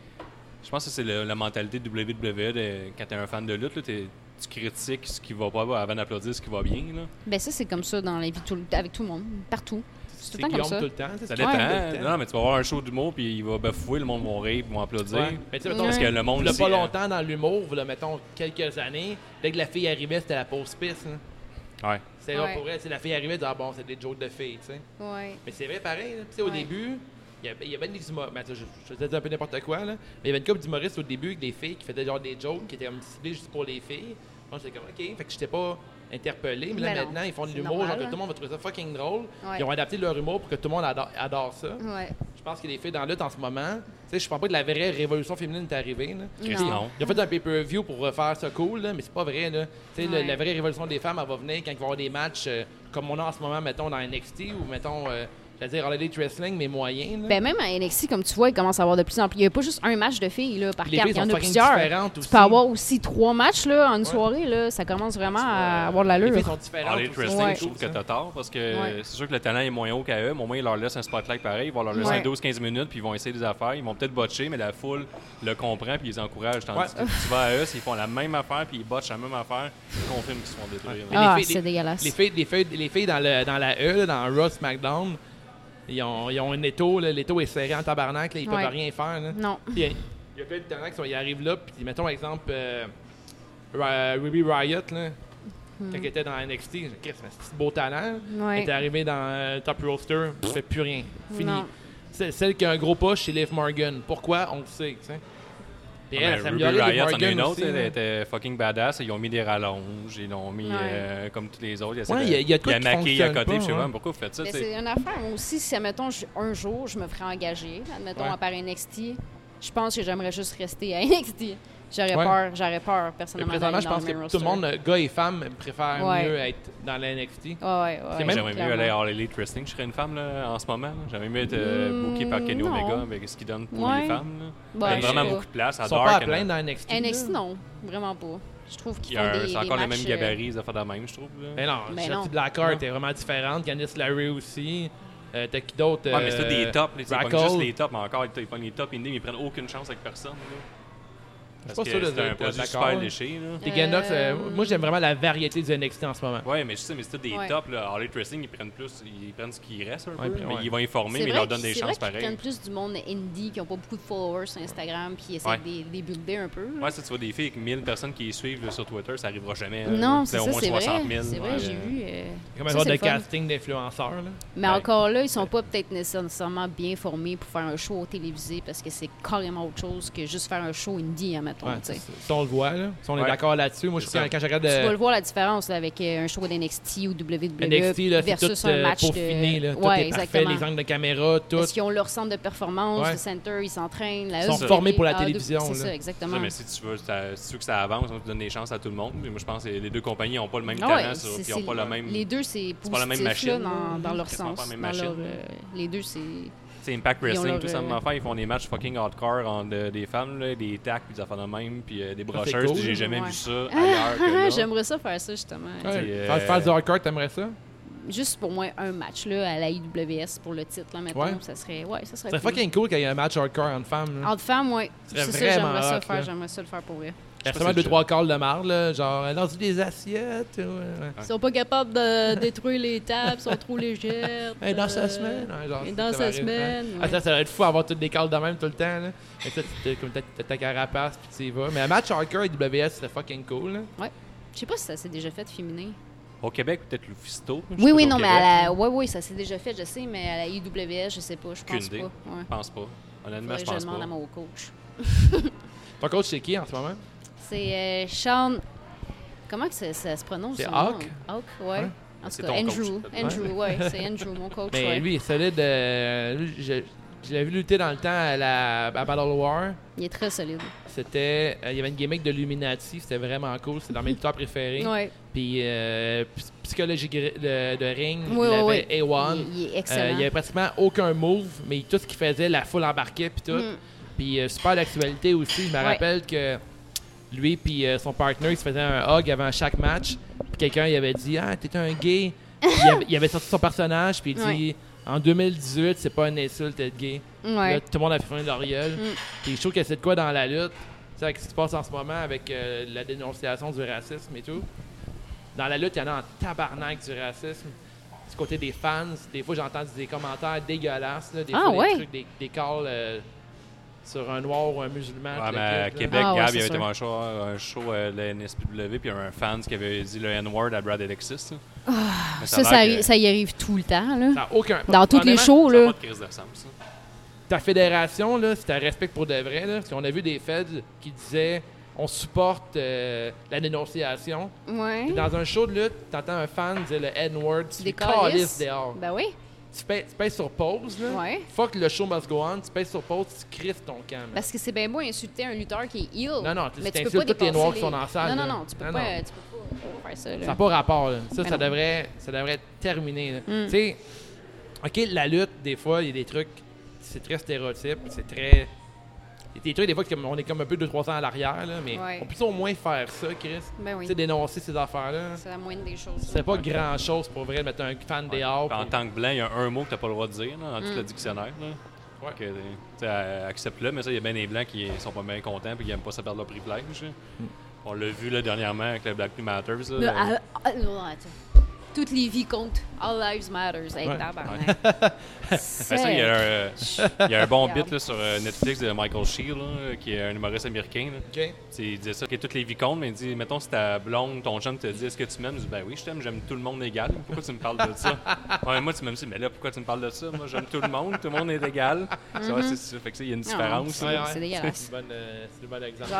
je pense que c'est la mentalité de WWE de, quand t'es un fan de lutte, là, t'es- tu critiques ce qui va pas avant d'applaudir ce qui va bien. Là. Ben ça, c'est comme ça dans la vie tout le- avec tout le monde, partout. C'est tout C'est le temps comme Guillaume ça. tout le temps. c'est Ça Guillaume dépend. Non, mais tu vas avoir un show d'humour puis il va bafouer, le monde va rire, ils vont applaudir. Ouais. Mais tu sais, mettons, Parce que le monde il y a ici, pas euh, longtemps dans l'humour, là, mettons quelques années, dès que la fille arrivait, c'était la pause piste. là. Ouais. C'est là pour elle, c'est la fille arrivait, elle disait, ah bon, c'est des jokes de filles, tu sais. Ouais. Mais c'est vrai pareil. Tu sais, au Ouais. début, il y avait, il y avait des humoristes, ben, tu sais, je, je faisais un peu n'importe quoi, là, mais il y avait une couple d'humoristes au début avec des filles qui faisaient genre des jokes qui étaient comme ciblés juste pour les filles. Moi, j'étais comme, OK, fait que j'étais pas interpellé, mais là, non, maintenant, ils font de l'humour, genre que tout le monde va trouver ça fucking drôle. Ouais. Ils ont adapté leur humour pour que tout le monde adore, adore ça. Ouais. Je pense que les filles dans la lutte en ce moment, tu sais, je pense pas que la vraie révolution féminine est arrivée, là. Non. non. Il a fait un pay-per-view pour refaire ça cool, là, mais c'est pas vrai. Là. Le- la vraie révolution des femmes, elle va venir quand il va y avoir des matchs euh, comme on a en ce moment, mettons, dans NXT ou, mettons, euh, j'allais dire All Elite Wrestling, mais moyen. là. Ben même à NXT, comme tu vois, il commence à avoir de plus en plus. Il n'y a pas juste un match de filles là, par les carte, il y en a plusieurs. différentes Tu aussi. peux avoir aussi trois matchs là, en une Ouais. soirée. Là. Ça commence vraiment à avoir de Les l'allure. filles sont différentes. Les aussi. wrestling, Ouais. je trouve que t'as tort parce que Ouais. c'est sûr que le talent est moins haut qu'à eux, mais au moins ils leur laissent un spotlight pareil. Ils vont leur laisser Ouais. un 12-15 minutes puis ils vont essayer des affaires. Ils vont peut-être botcher, mais la foule le comprend puis ils les encouragent. Tandis Ouais. que tu vas à eux, ils font la même affaire puis ils botchent la même affaire. Ils confirment qu'ils se font détruire. Ah, les filles- c'est dégueulasse. Les filles, les filles, les filles dans, le, dans la E, là, dans Raw SmackDown, ils ont, ils ont un étau. L'étau est serré en tabarnak. Là, ils Ouais. peuvent rien faire. Là. Non. Puis, Il y, a- il y a plein de talents qui arrivent là. Puis, mettons, par exemple, euh, Ra- Ruby Riot, là, quand elle était dans NXT, j'ai dit, c'est un petit beau talent. Elle Ouais. est arrivée dans euh, Top Roster, elle fait plus rien. Fini. Celle qui a un gros push, c'est Liv Morgan. Pourquoi? On le sait. Puis Ah, elle, ben, Ruby Riot, c'en a Morgan une autre, aussi, elle était fucking badass. Ils ont mis des rallonges, ils l'ont mis Ouais. euh, comme tous les autres. Ils Ouais, il y a- il y a de quoi il qui maquillé à côté. je sais pas, pourquoi vous faites ça? C'est une affaire. Moi aussi, si, admettons, un jour, je me ferais engager, admettons, Ouais. à part NXT, je pense que j'aimerais juste rester à NXT. J'aurais Ouais. peur, j'aurais peur, Mais personnellement. présentement, d'aller je dans pense le que tout le monde, gars et femmes, préfèrent Ouais. mieux être dans la NXT. Ouais, ouais, même- J'aimerais mieux aller à All Elite Wrestling. Je serais une femme là, en ce moment. J'aimerais mieux être euh, Hmm, booké par Kenny non. Omega avec ce qu'il donne pour Ouais. les femmes. Là. Il y a vraiment beaucoup de place. À Ils sont pas à plaindre dans NXT. NXT, là. non. Vraiment pas. Je trouve Il qu'ils y font a un- des, C'est des encore les mêmes euh, gabarits, ça fait de même, je trouve. là. Mais non, Mais non. Blackheart est vraiment différente. Candice Larry aussi. Euh, T'as qui d'autre Ouais, mais c'est euh, des tops. Ils pognent juste les tops, mais encore, ils pognent les tops indie, mais ils prennent aucune chance avec personne. là. Je sûr que de- c'est un produit super léché. là. Les Ganox, euh, Euh, moi j'aime vraiment la variété du NXT en ce moment. Ouais, mais je sais, mais c'est des Ouais. tops. Là. All Elite Wrestling, ils prennent plus, ils prennent ce qui reste un peu, puis mais ouais. ils vont informer, mais ils leur donnent des c'est chances pareilles. prennent plus du monde indie qui n'ont pas beaucoup de followers sur Instagram puis essaient Ouais. de les, builder un peu. Ouais, si tu vois des filles avec 1000 personnes qui les suivent sur Twitter, ça arrivera jamais. non, c'est au ça, moins c'est vrai. 60 000. C'est vrai, j'ai vu. euh, Comme un ça, genre de casting d'influenceurs. là. Mais encore là, ils sont pas peut-être nécessairement bien formés pour faire un show télévisé parce que c'est carrément autre chose que juste faire un show indie, Ouais, si on le voit, là. si on est Ouais. d'accord là-dessus, moi je que quand je regarde Tu vas le voir la différence là, avec euh, un show d'NXT ou WWE NXT, là, versus tout un euh, match peaufiné, de... là. tout ouais, est parfait, exactement. les angles de caméra, tout. Parce qu'ils ont leur centre de performance, Ouais. le center, ils s'entraînent. Ils sont EW, formés pour la télévision, C'est là. ça, Ça, exactement. mais si tu veux, si tu veux que ça avance, on te donne des chances à tout le monde. Mais moi, je pense que les deux compagnies n'ont pas le même Ah talent, ça, c'est- puis ils n'ont pas le même. Les deux, c'est c'est pas la même positif, là, machine, dans, là. leur sens. la même dans machine. leur, euh, les deux, c'est... C'est Impact Wrestling, leur, tout ça, euh, ils font des matchs fucking hardcore entre euh, des femmes, là, des tacs, puis des affaires de même, puis euh, des brocheuses. cool, J'ai jamais ouais. vu ça ailleurs que là. J'aimerais ça faire ça, justement. Ouais. c'est, Faire, euh, faire du hardcore, t'aimerais ça? Juste pour moi, un match là, à la IWS pour le titre, là, mettons, Ouais. ça serait... Ouais, ça serait C'est cool. fucking cool qu'il y ait un match hardcore entre femmes. Entre femmes, ouais. C'est ça, vraiment j'aimerais ça hot, faire. J'aimerais ça le faire pour vrai. Il y a sais sûrement pas deux, trois calls de marde, là, genre, euh, lance des assiettes. ouais, ouais. Ils sont pas capables de détruire les tables, ils sont trop légères. Hey, dans sa euh, semaine. hein, genre, et dans sa m'arrive, semaine, hein. ouais. Ah, ça, ça va être fou avoir toutes des calls de même tout le temps. Là. Et ça, comme t'as t'as ta carapace, puis tu y vas. Mais un match hardcore et WS, serait fucking cool. Là. Je sais pas si ça s'est déjà fait féminin. Au Québec, peut-être le Fisto. je Oui, pas oui, non, mais à la. Oui, oui, ça s'est déjà fait, je sais, mais à la IWS, je sais pas, je pense pas. Ouais. Je pense pas. Honnêtement, je que je pense demande pas. à mon coach. Ton coach, c'est qui en ce moment? C'est euh, Sean. Comment que ça, ça se prononce C'est Hawk? Hawk, ouais. En tout cas, coach, Andrew. Andrew, ouais, c'est Andrew, mon coach. Mais ouais. lui, il est solide. euh, lui, je, je l'avais vu lutter dans le temps à, la, à Battle War. Il est très solide. C'était. euh, il y avait une gimmick de Luminati, c'était vraiment cool. C'était dans mes lutteurs préférés. Ouais. Puis, euh, ps- psychologie de, de ring, Oui, il oui, avait oui. A1. Il, il est Euh, excellent. il y avait pratiquement aucun move, mais tout ce qu'il faisait, la foule embarquait puis tout. Mm. Puis super d'actualité aussi. Je me rappelle que lui puis euh, son partner, ils se faisaient un hug avant chaque match. Puis quelqu'un il avait dit Ah, t'es un gay. Puis il, avait, il avait sorti son personnage, puis il dit En 2018, c'est pas une insulte d'être gay. Ouais. Là, tout le monde a fait l'oriole. Mm. Puis je trouve que c'est de quoi dans la lutte, tu sais, ce qui se passe en ce moment avec euh, la dénonciation du racisme et tout. Dans la lutte, il y en a en tabarnak du racisme. Du côté des fans, des fois j'entends des commentaires dégueulasses, là, des Ah, fois des ouais? trucs, des, des calls euh, sur un noir ou un musulman. Ouais, le mais à. Québec, Ah, Gab, il y avait sûr. un show, un show de la NSPW, puis il y avait un fan qui avait dit le N-word à Brad Alexis. Ah, Ça, ça, que- y arrive tout le temps, là. Ça aucun. Dans tous les shows, là. pas de crise de sens, ça. ta fédération, là, c'est un respect pour de vrai. Là, parce qu'on a vu des feds qui disaient on supporte euh, la dénonciation. Ouais. Puis dans un show de lutte, t'entends un fan dire le N-word, tu calices. dehors. Ben oui. Tu payes, sur pause, là. Ouais. Fuck le show must go on, tu payes sur pause, tu crises ton camp. Parce que c'est bien beau insulter un lutteur qui est heel. Non, non, tu mais tu peux pas tous les noirs qui sont dans la salle, Non, non, non, tu peux Non, pas, non. tu peux pas faire ça. Là. Ça n'a pas rapport, là. Ça, Mais ça non. devrait, ça devrait terminer. là. Mm. Tu sais, OK, la lutte, des fois, il y a des trucs, c'est très stéréotype, c'est très... Il y a des trucs, des fois, comme on est comme un peu 2-3 ans à l'arrière, là, mais Ouais. on peut au moins faire ça, Chris. Ben Tu sais, dénoncer ces affaires-là. C'est la moindre des choses. C'est pas grand-chose pour vrai de mettre un fan dehors. En puis- tant que blanc, il y a un mot que t'as pas le droit de dire là, dans tout Mm. le dictionnaire. Là. Ouais. Que, euh, accepte-le, mais ça, il y a bien des blancs qui sont pas bien contents et qui aiment pas ça perdre leur privilège. Mm. On l'a vu là, dernièrement avec le Black Lives Matter. là. Là, non, attends. Toutes les vies comptent. All lives matters. Hey, Ouais. tabarnak. Ça, il y, a un, euh, il y a un bon bit là, sur euh, Netflix de Michael Sheen, là, qui est un humoriste américain. là. Il disait ça, que toutes les vies comptent, mais il dit, mettons, si ta blonde, ton chum te dit, est-ce que tu m'aimes? Je dis, ben oui, je t'aime, j'aime tout le monde égal. Pourquoi tu me parles de ça? ouais, moi, tu m'aimes mais là, pourquoi tu me parles de ça? Moi, j'aime tout le monde, tout le monde est égal. Ça, ouais, c'est ça. Fait que ça, il y a une différence. C'est dégueulasse. C'est euh, c'est un bon exemple.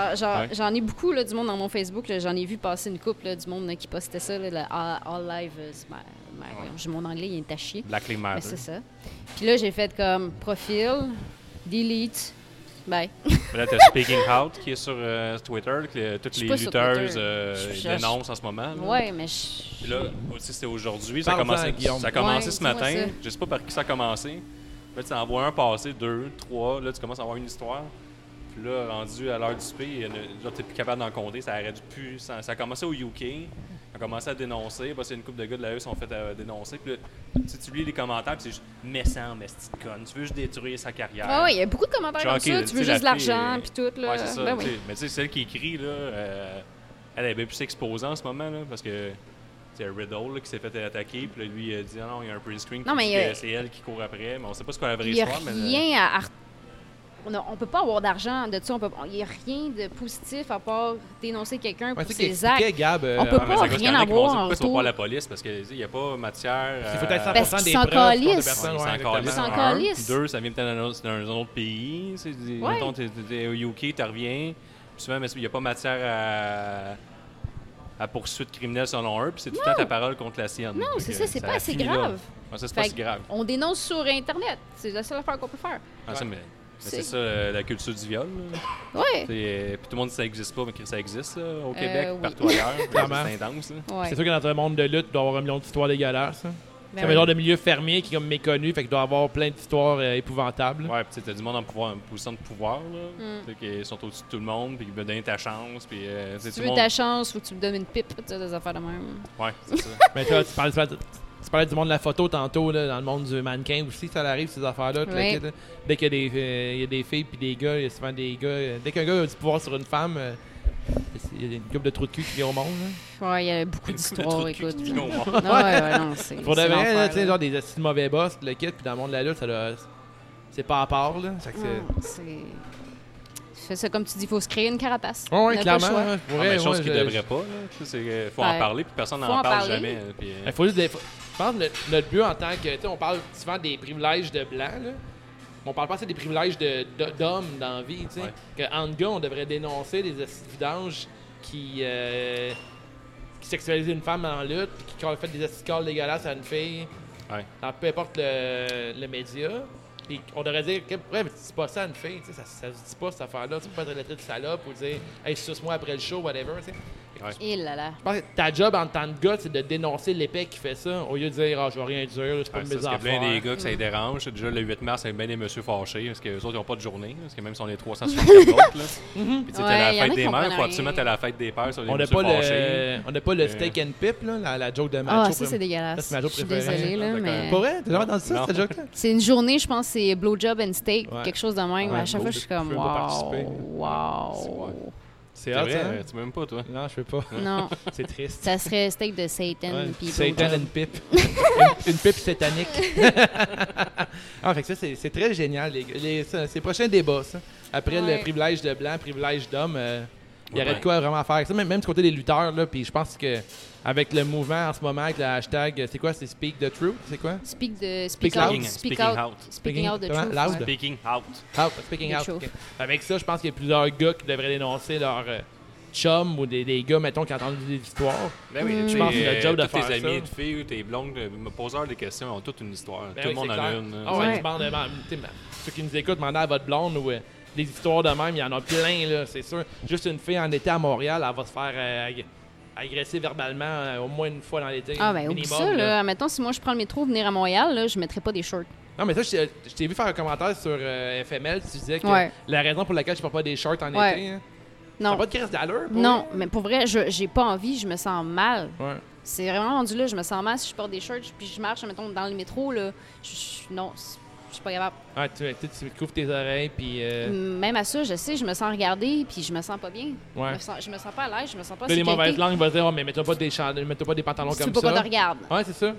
J'en ai beaucoup là, du monde dans mon Facebook. J'en ai vu passer une couple là, du monde là, qui postait ça. Là, le all, all live. Mon anglais, il est à chier. Black Lives Matter. c'est ça. Puis là, j'ai fait comme profil, delete, bye. Là, t'as Speaking Out qui est sur euh, Twitter, que euh, Je toutes les lutteuses euh, dénoncent en ce moment. là. Ouais, mais je. Puis là, aussi, c'était aujourd'hui. Ça a commencé, ça a commencé Ouais, ce matin. ça. Je sais pas par qui ça a commencé. Là, tu en vois un passer, deux, trois. Là, tu commences à avoir une histoire. Puis là, rendu à l'heure du souper, genre, t'es plus capable d'en compter, ça arrête plus. Ça, ça a commencé au UK, on a commencé à dénoncer, parce qu'il y a une couple de gars de la E sont fait euh, dénoncer. Puis là, tu, lis les commentaires, puis c'est juste « Méchant, mais c'est conne, tu veux juste détruire sa carrière. Ah ouais, il y a beaucoup de commentaires Genre, comme ça. tu veux juste de l'argent, puis tout, là. Ouais, c'est ça. Ben oui. Mais tu sais, celle qui écrit, là, euh, elle est bien plus exposée en ce moment, là, parce que c'est Riddle là, qui s'est fait attaquer, puis là, lui, il a dit ah non, il y a un print screen qui Non, mais dit il y a- que c'est elle qui court après, mais on sait pas ce qu'est la vraie Il n'y a histoire. mais, euh, rien à. à- On, on peut pas avoir d'argent de ça. on peut- Il n'y a rien de positif à part dénoncer quelqu'un Ouais, pour ses actes. Gab. euh, On peut Ah, pas rien avoir en retour. pas à la police parce qu'il n'y a pas matière. Il faut être euh, 100% Parce qu'ils des preuves pour personnes. S'en calissent. Deux, ça vient peut-être dans, un- dans un autre pays. Mettons, t'es, au UK, tu reviens. Puis souvent, il n'y a pas matière à, à poursuite criminelle selon eux. Puis c'est tout le temps ta parole contre la sienne. Non, c'est ça, c'est pas assez grave. Ouais, ça, c'est Fait pas si que grave. On dénonce sur Internet. C'est la seule affaire qu'on peut faire. C'est- ça, euh, la culture du viol. C'est, euh, puis tout le monde dit que ça n'existe pas, mais que ça existe là, au Euh, Québec, oui. partout ailleurs. Clairement. c'est intense. ouais. C'est sûr que dans un monde de lutte, il doit y avoir un million d'histoires dégueulasses. hein. Ben C'est un oui. genre de milieu fermier qui est comme méconnu, fait qu'il doit y avoir plein d'histoires euh, épouvantables. Ouais, puis tu sais, t'as du monde en, pouvoir, en position de pouvoir, là. Mm. Tu sais, qui sont au-dessus de tout le monde, puis qui veulent donner ta chance, puis euh, tu Si tu veux monde. ta chance, faut que tu me donnes une pipe, tu des affaires de même. Ouais, c'est ça. Mais toi, tu parlais, tu parlais du monde de la photo tantôt, là, dans le monde du mannequin aussi, ça arrive, ces affaires-là. Oui. Dès qu'il y, a des, euh, il y a des filles puis des gars, il y a souvent des gars. euh, dès qu'un gars a du pouvoir sur une femme, euh, il y a une couple de trous de cul qui vient au monde. là. Ouais, il y a beaucoup d'histoires, écoute. qui vient au monde. Non, ouais, ouais, non, c'est. Pour de vrai, tu sais, genre des astuces de mauvais boss, le kit, puis dans le monde de la lutte, ça C'est pas à part, là. C'est-. Fais ça comme tu dis, il faut se créer une carapace. Le clairement. choix. ouais, Ah, mais chose ouais, qui je- devrait pas. Tu que faut Ouais. en parler, puis personne n'en en parle parler. jamais. puis, euh, Il faut juste des- Je pense que notre, notre but en tant que. On parle souvent des privilèges de blanc, là. On parle pas assez des privilèges de- de- d'hommes dans la vie, tu sais. Ouais. Que en gars, on devrait dénoncer des astuces de vidange qui. euh, qui sexualisent une femme en lutte, puis qui ont fait des calls dégueulasses à une fille. Ouais. Dans peu importe le, le média. Puis on devrait dire, que- ouais, mais tu dis pas ça à une fille, tu sais, ça, ça se dit pas cette affaire-là. Tu peux pas être traité de salope ou dire, hey, suce-moi après le show, whatever, tu sais. Et là là. Je pense que ta job en tant que gars, c'est de dénoncer l'épée qui fait ça, au lieu de dire, ah, je vais rien dire, c'est pas de c'est mes parce qu'il y a affaires. plein des gars que ça les Mm. dérange. Déjà, le 8 mars, il y a bien des messieurs fâchés parce qu'eux autres, ils n'ont pas de journée. Parce que même si on est 364 autres, là. Puis, tu sais, t'as la a fête des mères, faut absolument t'as la fête des pères sur les On n'a messieurs pas, fâchés. le, on n'a pas le Euh. steak and pip, là, la, joke de macho. Ah, ça, c'est dégueulasse. c'est ma joke Je suis désolée, là, mais. Pas vrai? T'as jamais entendu ça, cette joke-là? C'est une journée, je pense, c'est blowjob and steak, quelque chose de même. À chaque fois, je suis comme, je peux pas wow, participer. wow. C'est C'est hot, vrai, ça? euh, tu m'aimes pas, toi. Non, je peux pas. Non, C'est triste. ça serait steak de Satan Ouais. puis Satan and pipe. une, une pipe satanique. ah, fait que ça, c'est c'est très génial. Les, les, ça, ces prochains débats, ça. Après Ouais. le privilège de blanc, privilège d'homme, euh, il y Ouais, aurait ben. de quoi vraiment faire. Ça, même, même du côté des lutteurs, là, puis je pense que avec le mouvement en ce moment, avec le hashtag, c'est quoi? C'est Speak the Truth? C'est quoi? Speak de Speak speak out, loud. speak Speaking out, out. speaking out the truth. Loud? ouais. Speaking out. Out, speaking The out. Avec ça, je pense qu'il y a plusieurs gars qui devraient dénoncer leur euh, chum ou des, des gars, mettons, qui ont entendu des histoires. Ben oui, Mm. tu Je pense que c'est notre job de tous tes faire amis ça. de filles ou tes blondes, euh, me poseurs des questions, ont toute une histoire. Ben Tout oui, le monde en a une. Ah ouais, Ouais. tu parles de ma- tu sais, ma- ceux qui nous écoutent, demandez à votre blonde ou euh, des histoires de même, il y en a plein, là, c'est sûr. Juste une fille en été à Montréal, elle va se faire euh, ag- agresser verbalement euh, au moins une fois dans l'été. Ah, ben, oublie minimum, ça, là. Mettons, si moi je prends le métro venir à Montréal, là, je mettrais pas des shorts. Non, mais ça, je t'ai- je t'ai vu faire un commentaire sur euh, FML, tu disais que Ouais. la raison pour laquelle je porte pas des shorts en Ouais. été, hein, t'as Non. pas de crise d'allure? pour Non, mais pour vrai, je j'ai pas envie, je me sens mal. vrai? Ouais. C'est vraiment rendu là, je me sens mal si je porte des shorts puis je marche, mettons, dans le métro, là. Je, je- non, c'est- je suis pas capable. Ouais, tu, tu, tu couvres tes oreilles, puis... euh, Même à ça, je sais, je me sens regardée puis je me sens pas bien. ouais. Je, me sens, je me sens pas à l'aise, je me sens pas Là, les mauvaises langues vont dire, oh, mais mets-toi pas des, pas des pantalons comme pas ça. qu'on te regarde. Ouais, c'est ça.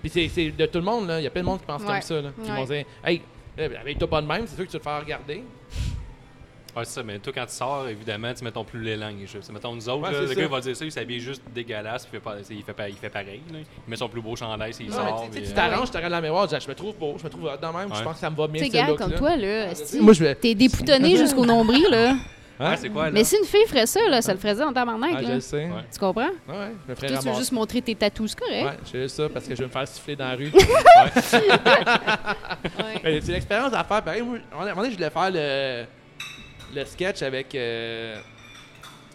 Puis c'est, c'est de tout le monde, là. Il y a plein de monde qui pense Ouais. comme ça, là. Qui Ouais. vont dire, hey, euh, avec-toi pas de même, c'est sûr que tu vas te faire regarder. Ouais, c'est ça, mais toi, quand tu sors, évidemment, tu mettons plus les langues. Je- Mettons nous autres, Ouais, là, c'est le ça. gars il va dire ça, il s'habille juste dégueulasse, il fait, pas, il, fait pas- il fait pareil. Là. Il met son plus beau chandail, il Non, sort. puis, tu euh, t'arranges, tu te regardes dans la Ah, je me trouve beau, je me trouve de même, je pense que ça me va bien Tu gars, comme toi, là, Moi, je vais. t'es dépoutonné jusqu'au nombril, là. Hein? Ouais, c'est quoi, là? Mais si une fille ferait ça, là, ça le ferait en tabarnak, Ah, je là. sais. Ouais. Tu comprends? Ouais, je me ferais Toi, tu veux juste montrer tes tatous, c'est correct. Ouais, je fais juste ça parce que je vais me faire siffler dans la rue. Ouais. C'est l'expérience à faire. Pareil, moi, à un moment donné, je voulais faire le, le sketch avec, euh,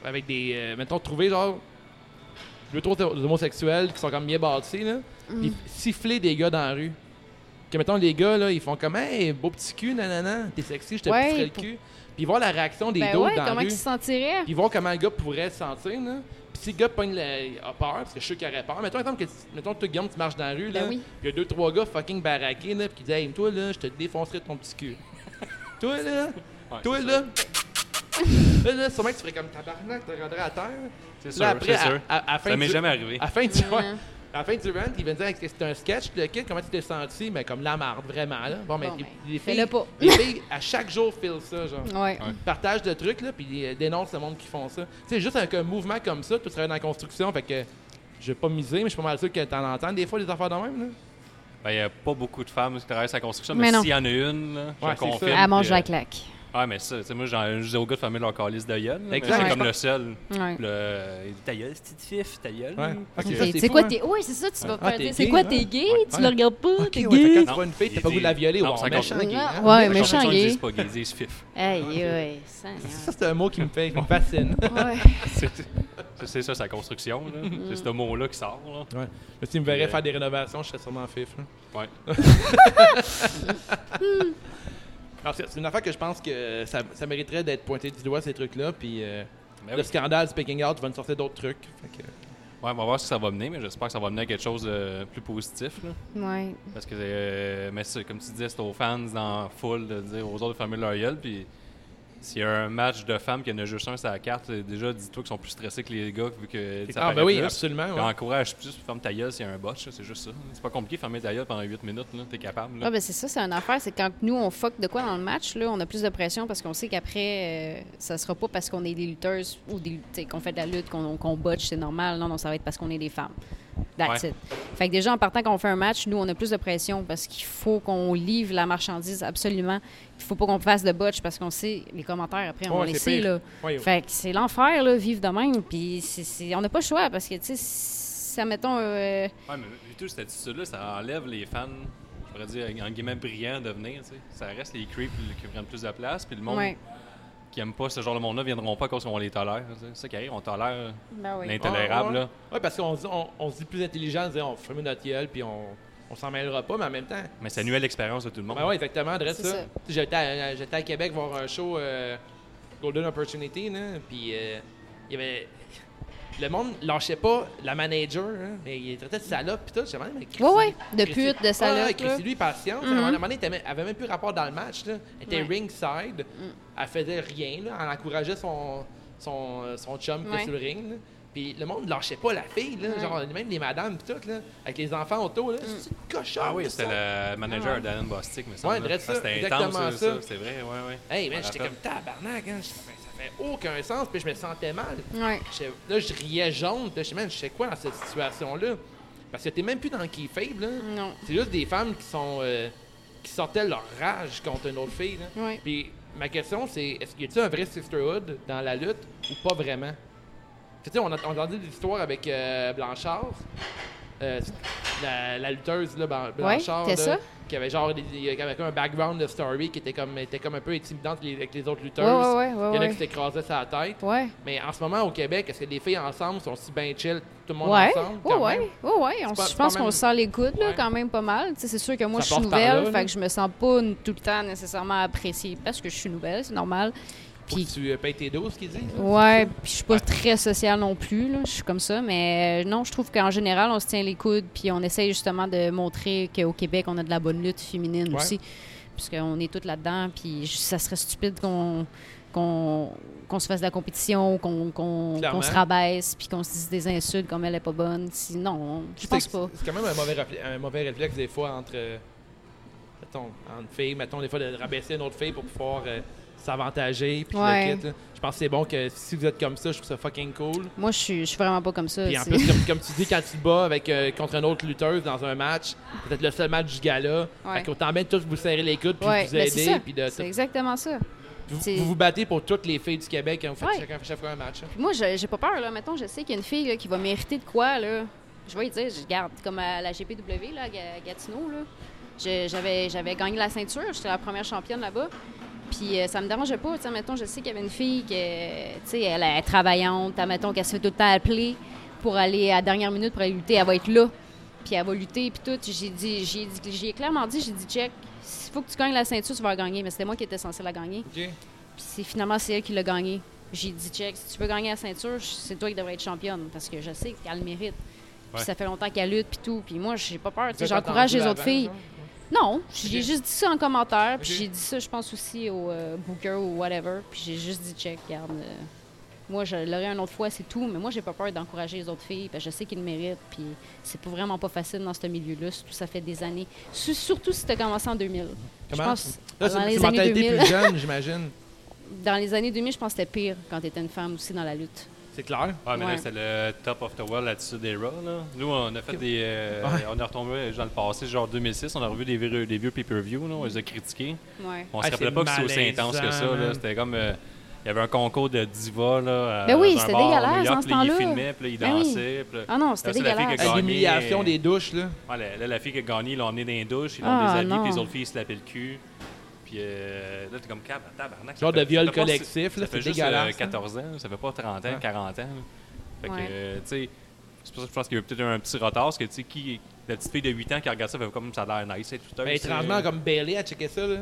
avec des. euh, mettons, trouver genre. Deux, trois homosexuels qui sont comme bien bâtis, là. Mm. Puis siffler des gars dans la rue. que, mettons, les gars, là, ils font comme, hey, beau petit cul, nanana, t'es sexy, je te Ouais, le cul. Puis voir la réaction des Ben ouais, dans la comment rue. il se sentirait? Puis voir comment le gars pourrait se sentir, là. Puis si le gars pogne le- a peur, parce que je suis sûr qu'il aurait peur. Mettons, exemple, que, tu- mettons, toi, Guillaume, tu marches dans la rue, là. Ben oui. Puis il y a deux, trois gars fucking baraqués, là, puis qui disent, hey, toi, là, je te défoncerai ton petit cul. toi, là, Ouais, toi, là. là, là, sûrement que tu ferais comme tabarnak, tu rendrais à terre. C'est sûr, c'est à, sûr. à- à fin Ça m'est jamais arrivé. À la fin du, ouais, à la fin du rant, il vient dire que c'était un sketch, le kid, comment tu t'es senti? Mais comme la marde, vraiment, là. Bon, mais Bon, les, ben, les filles, pas. les filles, à chaque jour, filent ça, genre. Ouais. Ouais. Partagent de trucs, là, puis ils dénoncent le monde qui font ça. Tu sais, juste avec un mouvement comme ça, tu serais dans la construction, fait que je vais pas miser, mais je suis pas mal sûr que t'en entends des fois des affaires de même, là. Ben, il n'y a pas beaucoup de femmes qui travaillent sur la construction, Mais s'il y en a une, là, je Ouais, confirme. ça. Elle mange puis, la euh, claque. Ah, mais ça, tu sais, moi, je dis aux gars de fermer leur calice de gueule. là, mais. C'est Ouais. comme le seul. Ouais. Le... Gueule, c'est petite fif, ta gueule. Ouais. Ok, C'est- quoi hein. t'es. Oui, c'est ça, tu vas Ah, faire. C'est gay, quoi hein? t'es gay? Tu Ouais. le regardes pas? T'es ouais, gay? quand tu vois une fille, t'as pas de la violer, Non, ou c'est méchant gay. Hein? ouais, méchant méchant, ils gay. disent pas gay, ils disent fif. Aïe, aïe. Ça, c'est un mot qui me fait, qui me fascine. Ouais. C'est ça, c'est la construction. là. C'est ce mot-là qui sort. Là. Ouais. Si tu me verrais Euh, faire des rénovations, je serais sûrement fif. Ouais. Alors, c'est une affaire que je pense que ça, ça mériterait d'être pointé du doigt, ces trucs-là. Puis euh, Ben le oui. scandale Speaking Out va nous sortir d'autres trucs. Fait que- Ouais, on va voir ce que ça va mener, mais j'espère que ça va mener à quelque chose de plus positif. Là. Ouais. Parce que, euh, mais comme tu disais, c'est aux fans dans la foule de dire aux autres de fermer leur gueule. Puis s'il y a un match de femmes qui en a juste un sur la carte, déjà, dis-toi qu'ils sont plus stressés que les gars, vu que ça Ah, ben oui, plus. absolument. Ouais. encourage plus, ferme ta gueule s'il y a un botch, c'est juste ça. C'est pas compliqué de fermer ta gueule pendant 8 minutes, là, t'es capable. là. Ah, ben c'est ça, c'est une affaire. C'est quand nous, on fuck de quoi dans le match, là, on a plus de pression parce qu'on sait qu'après, euh, ça sera pas parce qu'on est des lutteuses ou des, qu'on fait de la lutte, qu'on qu'on botche, c'est normal. Non, non, ça va être parce qu'on est des femmes. That's Ouais. it. Fait que déjà, en partant, quand on fait un match, nous, on a plus de pression parce qu'il faut qu'on livre la marchandise absolument. Il faut pas qu'on fasse de botch parce qu'on sait les commentaires après, on Ouais, les sait, là. Ouais, Fait que c'est l'enfer, là, vivre de même. Puis c'est- c'est- on n'a pas le choix parce que, tu sais, ça, mettons. euh, Ouais, mais vu tout cette attitude-là, ça enlève les fans, je pourrais dire, en guillemets, brillants de venir. tu sais. Ça reste les creeps qui prennent plus de place, puis le monde ouais. Qui aime pas ce genre de monde-là viendront pas cause qu'on les tolère. C'est ça qui arrive, on tolère Ben oui. l'intolérable. Ouais, parce qu'on se dit- on, on se dit plus intelligent, dire on ferme notre gueule, puis on, on s'en mêlera pas, mais en même temps. Mais ça nuit à l'expérience de tout le monde. Ben ouais, exactement, ça. ça. J'étais à, j'étais à Québec voir un show euh, Golden Opportunity, là, puis euh, il y avait. Le monde lâchait pas la manager, hein, mais il traitait de salope, puis tout. Je me demandais, mais Christy- Ouais, ouais, de Christy- pute, de salope, Ouais, là. Christy, lui, patience. Mhm. À un moment donné, elle avait même plus rapport dans le match. Là. Elle était Ouais. Mm. ringside. Elle faisait rien. Là. Elle encourageait son, son, euh, son chum qui était Ouais. sur le ring. là. Puis le monde lâchait pas la fille. Là. Ouais. Mm. Genre, même les madames, puis tout, là, avec les enfants autour. Là. C'est une cochonne. Ah oui, c'était ça. le manager Ah ouais. d'Alan Bostic, mais Ouais, ça. drette ça, C'était exactement intense, ça. ça. C'est vrai, ouais, ouais. Hey, Je man, me j'étais rappelle. comme tabarnak. Hein. Fait aucun sens. Puis je me sentais mal. Ouais. Là, je riais jaune. Là, je sais, man, je sais quoi dans cette situation-là? Parce que t'es même plus dans le kayfabe, là. Non. C'est juste des femmes qui sont euh, qui sortaient leur rage contre une autre fille. Là. Ouais. Puis ma question, c'est est-ce qu'il y a un vrai sisterhood dans la lutte ou pas vraiment? Tu sais, on a, on a entendu des histoires avec euh, Blanchard, euh, la, la lutteuse là, Blan- Blanchard, t'es là, ça? qui avait genre des- qui avait comme un background de story qui était comme, était comme un peu intimidante avec les autres lutteuses. Ouais, ouais, ouais, Il y en a qui s'écrasaient sa tête. Mais en ce moment, au Québec, est-ce que les filles ensemble sont si bien chill, tout le monde ensemble? quand même? ouais. On- pas- je pense qu'on même- se sent les là, Ouais. quand même pas mal. C'est sûr que moi, Ça je suis nouvelle, là, fait que je me sens pas tout le temps nécessairement appréciée parce que je suis nouvelle, c'est normal. Puis, tu euh, payes tes doses, qu'ils disent. ouais, puis je suis pas très sociale non plus, là. Je suis comme ça, mais euh, non, je trouve qu'en général, on se tient les coudes, puis on essaye justement de montrer qu'au Québec, on a de la bonne lutte féminine Ouais. aussi, puisqu'on est toutes là-dedans, puis ça serait stupide qu'on qu'on se fasse de la compétition, qu'on se rabaisse, puis qu'on se dise des insultes comme elle est pas bonne. Sinon, je pense pas. C'est quand même un mauvais, réflexe, un mauvais réflexe des fois entre, euh, mettons, entre filles, mettons des fois de rabaisser une autre fille pour pouvoir euh, s'avantager. Puis Ouais. le kit, là. Je pense que c'est bon que si vous êtes comme ça, je trouve ça fucking cool. Moi, je suis, je suis vraiment pas comme ça. Puis en plus, comme, comme tu dis, quand tu te bats avec, euh, contre une autre lutteuse dans un match, peut-être le seul match du gala, Ouais. fait bien de tous vous serrer les coudes puis Ouais, vous ben aider. de, C'est exactement ça. vous, vous vous battez pour toutes les filles du Québec quand vous faites chacun chaque fois un match. hein. Moi, j'ai pas peur, là. Mettons, je sais qu'il y a une fille là, qui va mériter de quoi, là. Je vais lui dire, je garde, comme à la GPW, là, à Ga- Gatineau, là. J'avais gagné la ceinture, j'étais la première championne là-bas. Puis euh, ça me dérangeait pas, tu sais, mettons, je sais qu'il y avait une fille qui, tu sais, elle est travaillante, mettons, qu'elle se fait tout le temps appeler pour aller à la dernière minute pour aller lutter, elle va être là. puis elle va lutter, puis tout. J'ai dit, j'ai dit, j'ai clairement dit, j'ai dit, check, s'il faut que tu gagnes la ceinture, tu vas la gagner. Mais c'était moi qui étais censé la gagner. Puis c'est finalement c'est elle qui l'a gagné. J'ai dit, check, si tu veux gagner la ceinture, c'est toi qui devrais être championne, parce que je sais qu'elle le mérite. Puis Ouais. ça fait longtemps qu'elle lutte, puis tout. Puis moi, j'ai pas peur. J'encourage les autres filles. Non, j'ai juste dit ça en commentaire, puis j'ai dit ça, je pense aussi au euh, Booker ou whatever, puis j'ai juste dit check, regarde. euh, moi, je l'aurais une autre fois, c'est tout, mais moi, j'ai pas peur d'encourager les autres filles, parce que je sais qu'ils le méritent, puis c'est pas vraiment pas facile dans ce milieu-là, surtout ça fait des années. Su- Surtout si tu as commencé en 2000. Je Comment? pense Là, dans c'est les années mentalité 2000. plus jeune, j'imagine. Dans les années 2000, je pense que c'était pire quand tu étais une femme aussi dans la lutte. C'est clair. Ouais, mais Ouais. là, c'était le top of the world Attitude Era. Là. Nous, on a fait des. euh, Ouais. On est retombé dans le passé, genre 2006, on a revu des, vieux- des vieux pay-per-view, là, on les a critiqués. Ouais. On Ah, se rappelait c'est pas que c'était aussi intense que ça. là. C'était comme. euh, il y avait un concours de diva. Là, euh, Ben oui, c'était dégueulasse New York, dans ce puis là, temps-là. Il filmait, puis là, il Ben oui. dansait. puis là- Ah non, c'était Là, c'est la fille qui a dégueulasse. gagné. L'humiliation des douches, là. Ouais, la, là, la fille qui a gagné, ils l'ont emmené dans les douches, ils l'ont Ah, déshabillé, non. puis les autres filles se lapaient le cul. Puis euh, là, t'es comme cab, tabarnak. ça Genre de viol ça fait pas- collectif, ça là, fait c'est juste dégueulasse, euh, hein. 14 ans, ça fait pas 30 ans, Ouais. 40 ans. là. Fait que, euh, tu sais, c'est pour ça que je pense qu'il y a peut-être un petit retard, parce que, tu sais, qui, la petite fille de 8 ans qui regarde ça, fait comme ça a l'air nice, et tout Mais étrangement, comme Bailey a checké ça, là.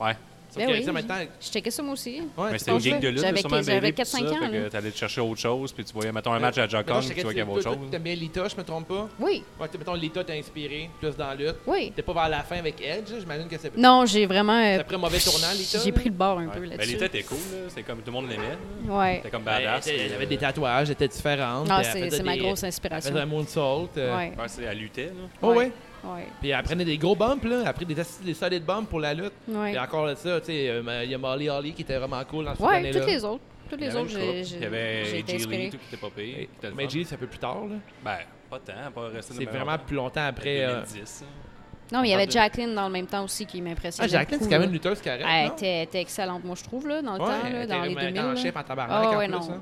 Ouais. Ben oui, tu maintenant, Je checkais ça moi aussi. ouais, Mais c'est c'était une gang de lutte, J'avais- là, sûrement j'avais Bailey, puis 4-5 tout ça, ans, que t'allais te chercher autre chose, puis tu voyais, mettons, un match à puis tu vois checkais- qu'il y avait autre chose. T'aimes bien Lita, je me trompe pas? Oui, Ouais, t'es- mettons, Lita t'a inspiré plus dans la lutte. oui. T'es pas vers la fin avec Edge, j'imagine que c'est Non, j'ai vraiment. euh, c'est après un mauvais tournant, Lita. j'ai pris le bord un peu là-dessus. l'état était cool. C'était comme tout le monde l'aimait. Ouais. C'était comme Ben, badass. elle avait euh, des tatouages, elle était différente. Non, elle c'est ma grosse Elle inspiration. faisait un moonsault. euh. Ouais. elle luttait, là. Oh, ouais. Ouais. Puis elle prenait des gros bumps, là. Elle a pris des, des solides bumps pour la lutte. Ouais. Et encore là, ça, tu sais, euh, il y a Molly Holly qui était vraiment cool dans cette Ouais, année-là. toutes les autres. Toutes Il y les avait autres, j'ai Il y avait inspirée. tout qui était pas payé. qui était le Mais fun. G, ça fait plus tard, là. Ben, pas tant, pas resté C'est vraiment plus longtemps après. euh, 2010. hein. Non, mais il y avait Jacqueline dans le même temps aussi qui Ah, m'impressionnait. Jacqueline, c'est quand même une lutteuse. Elle non? était, elle était excellente, moi, je trouve, là, dans le Ouais, temps, elle là, était dans les vraiment 2000. en là. chef en tabarnak, Ah en ouais, non.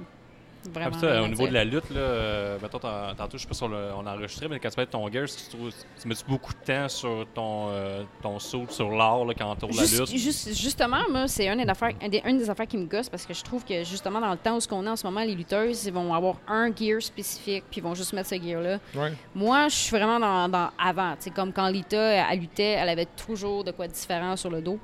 Vraiment. puis ça, rien au niveau de la lutte, là, euh, mettons, tant- tantôt, je sais pas si on a enregistré, mais quand tu fais ton gear, tu, trouves- tu mets beaucoup de temps sur ton, euh, ton saut sur l'art là, quand on tourne la lutte? juste- justement, moi, c'est une des, affaires, un des, une des affaires qui me gosse parce que je trouve que justement dans le temps où ce qu'on est en ce moment, les lutteuses, ils vont avoir un gear spécifique puis ils vont juste mettre ce gear-là. Ouais. Moi, je suis vraiment dans, dans avant. C'est comme quand Lita, elle luttait, elle avait toujours de quoi de différent sur le dos.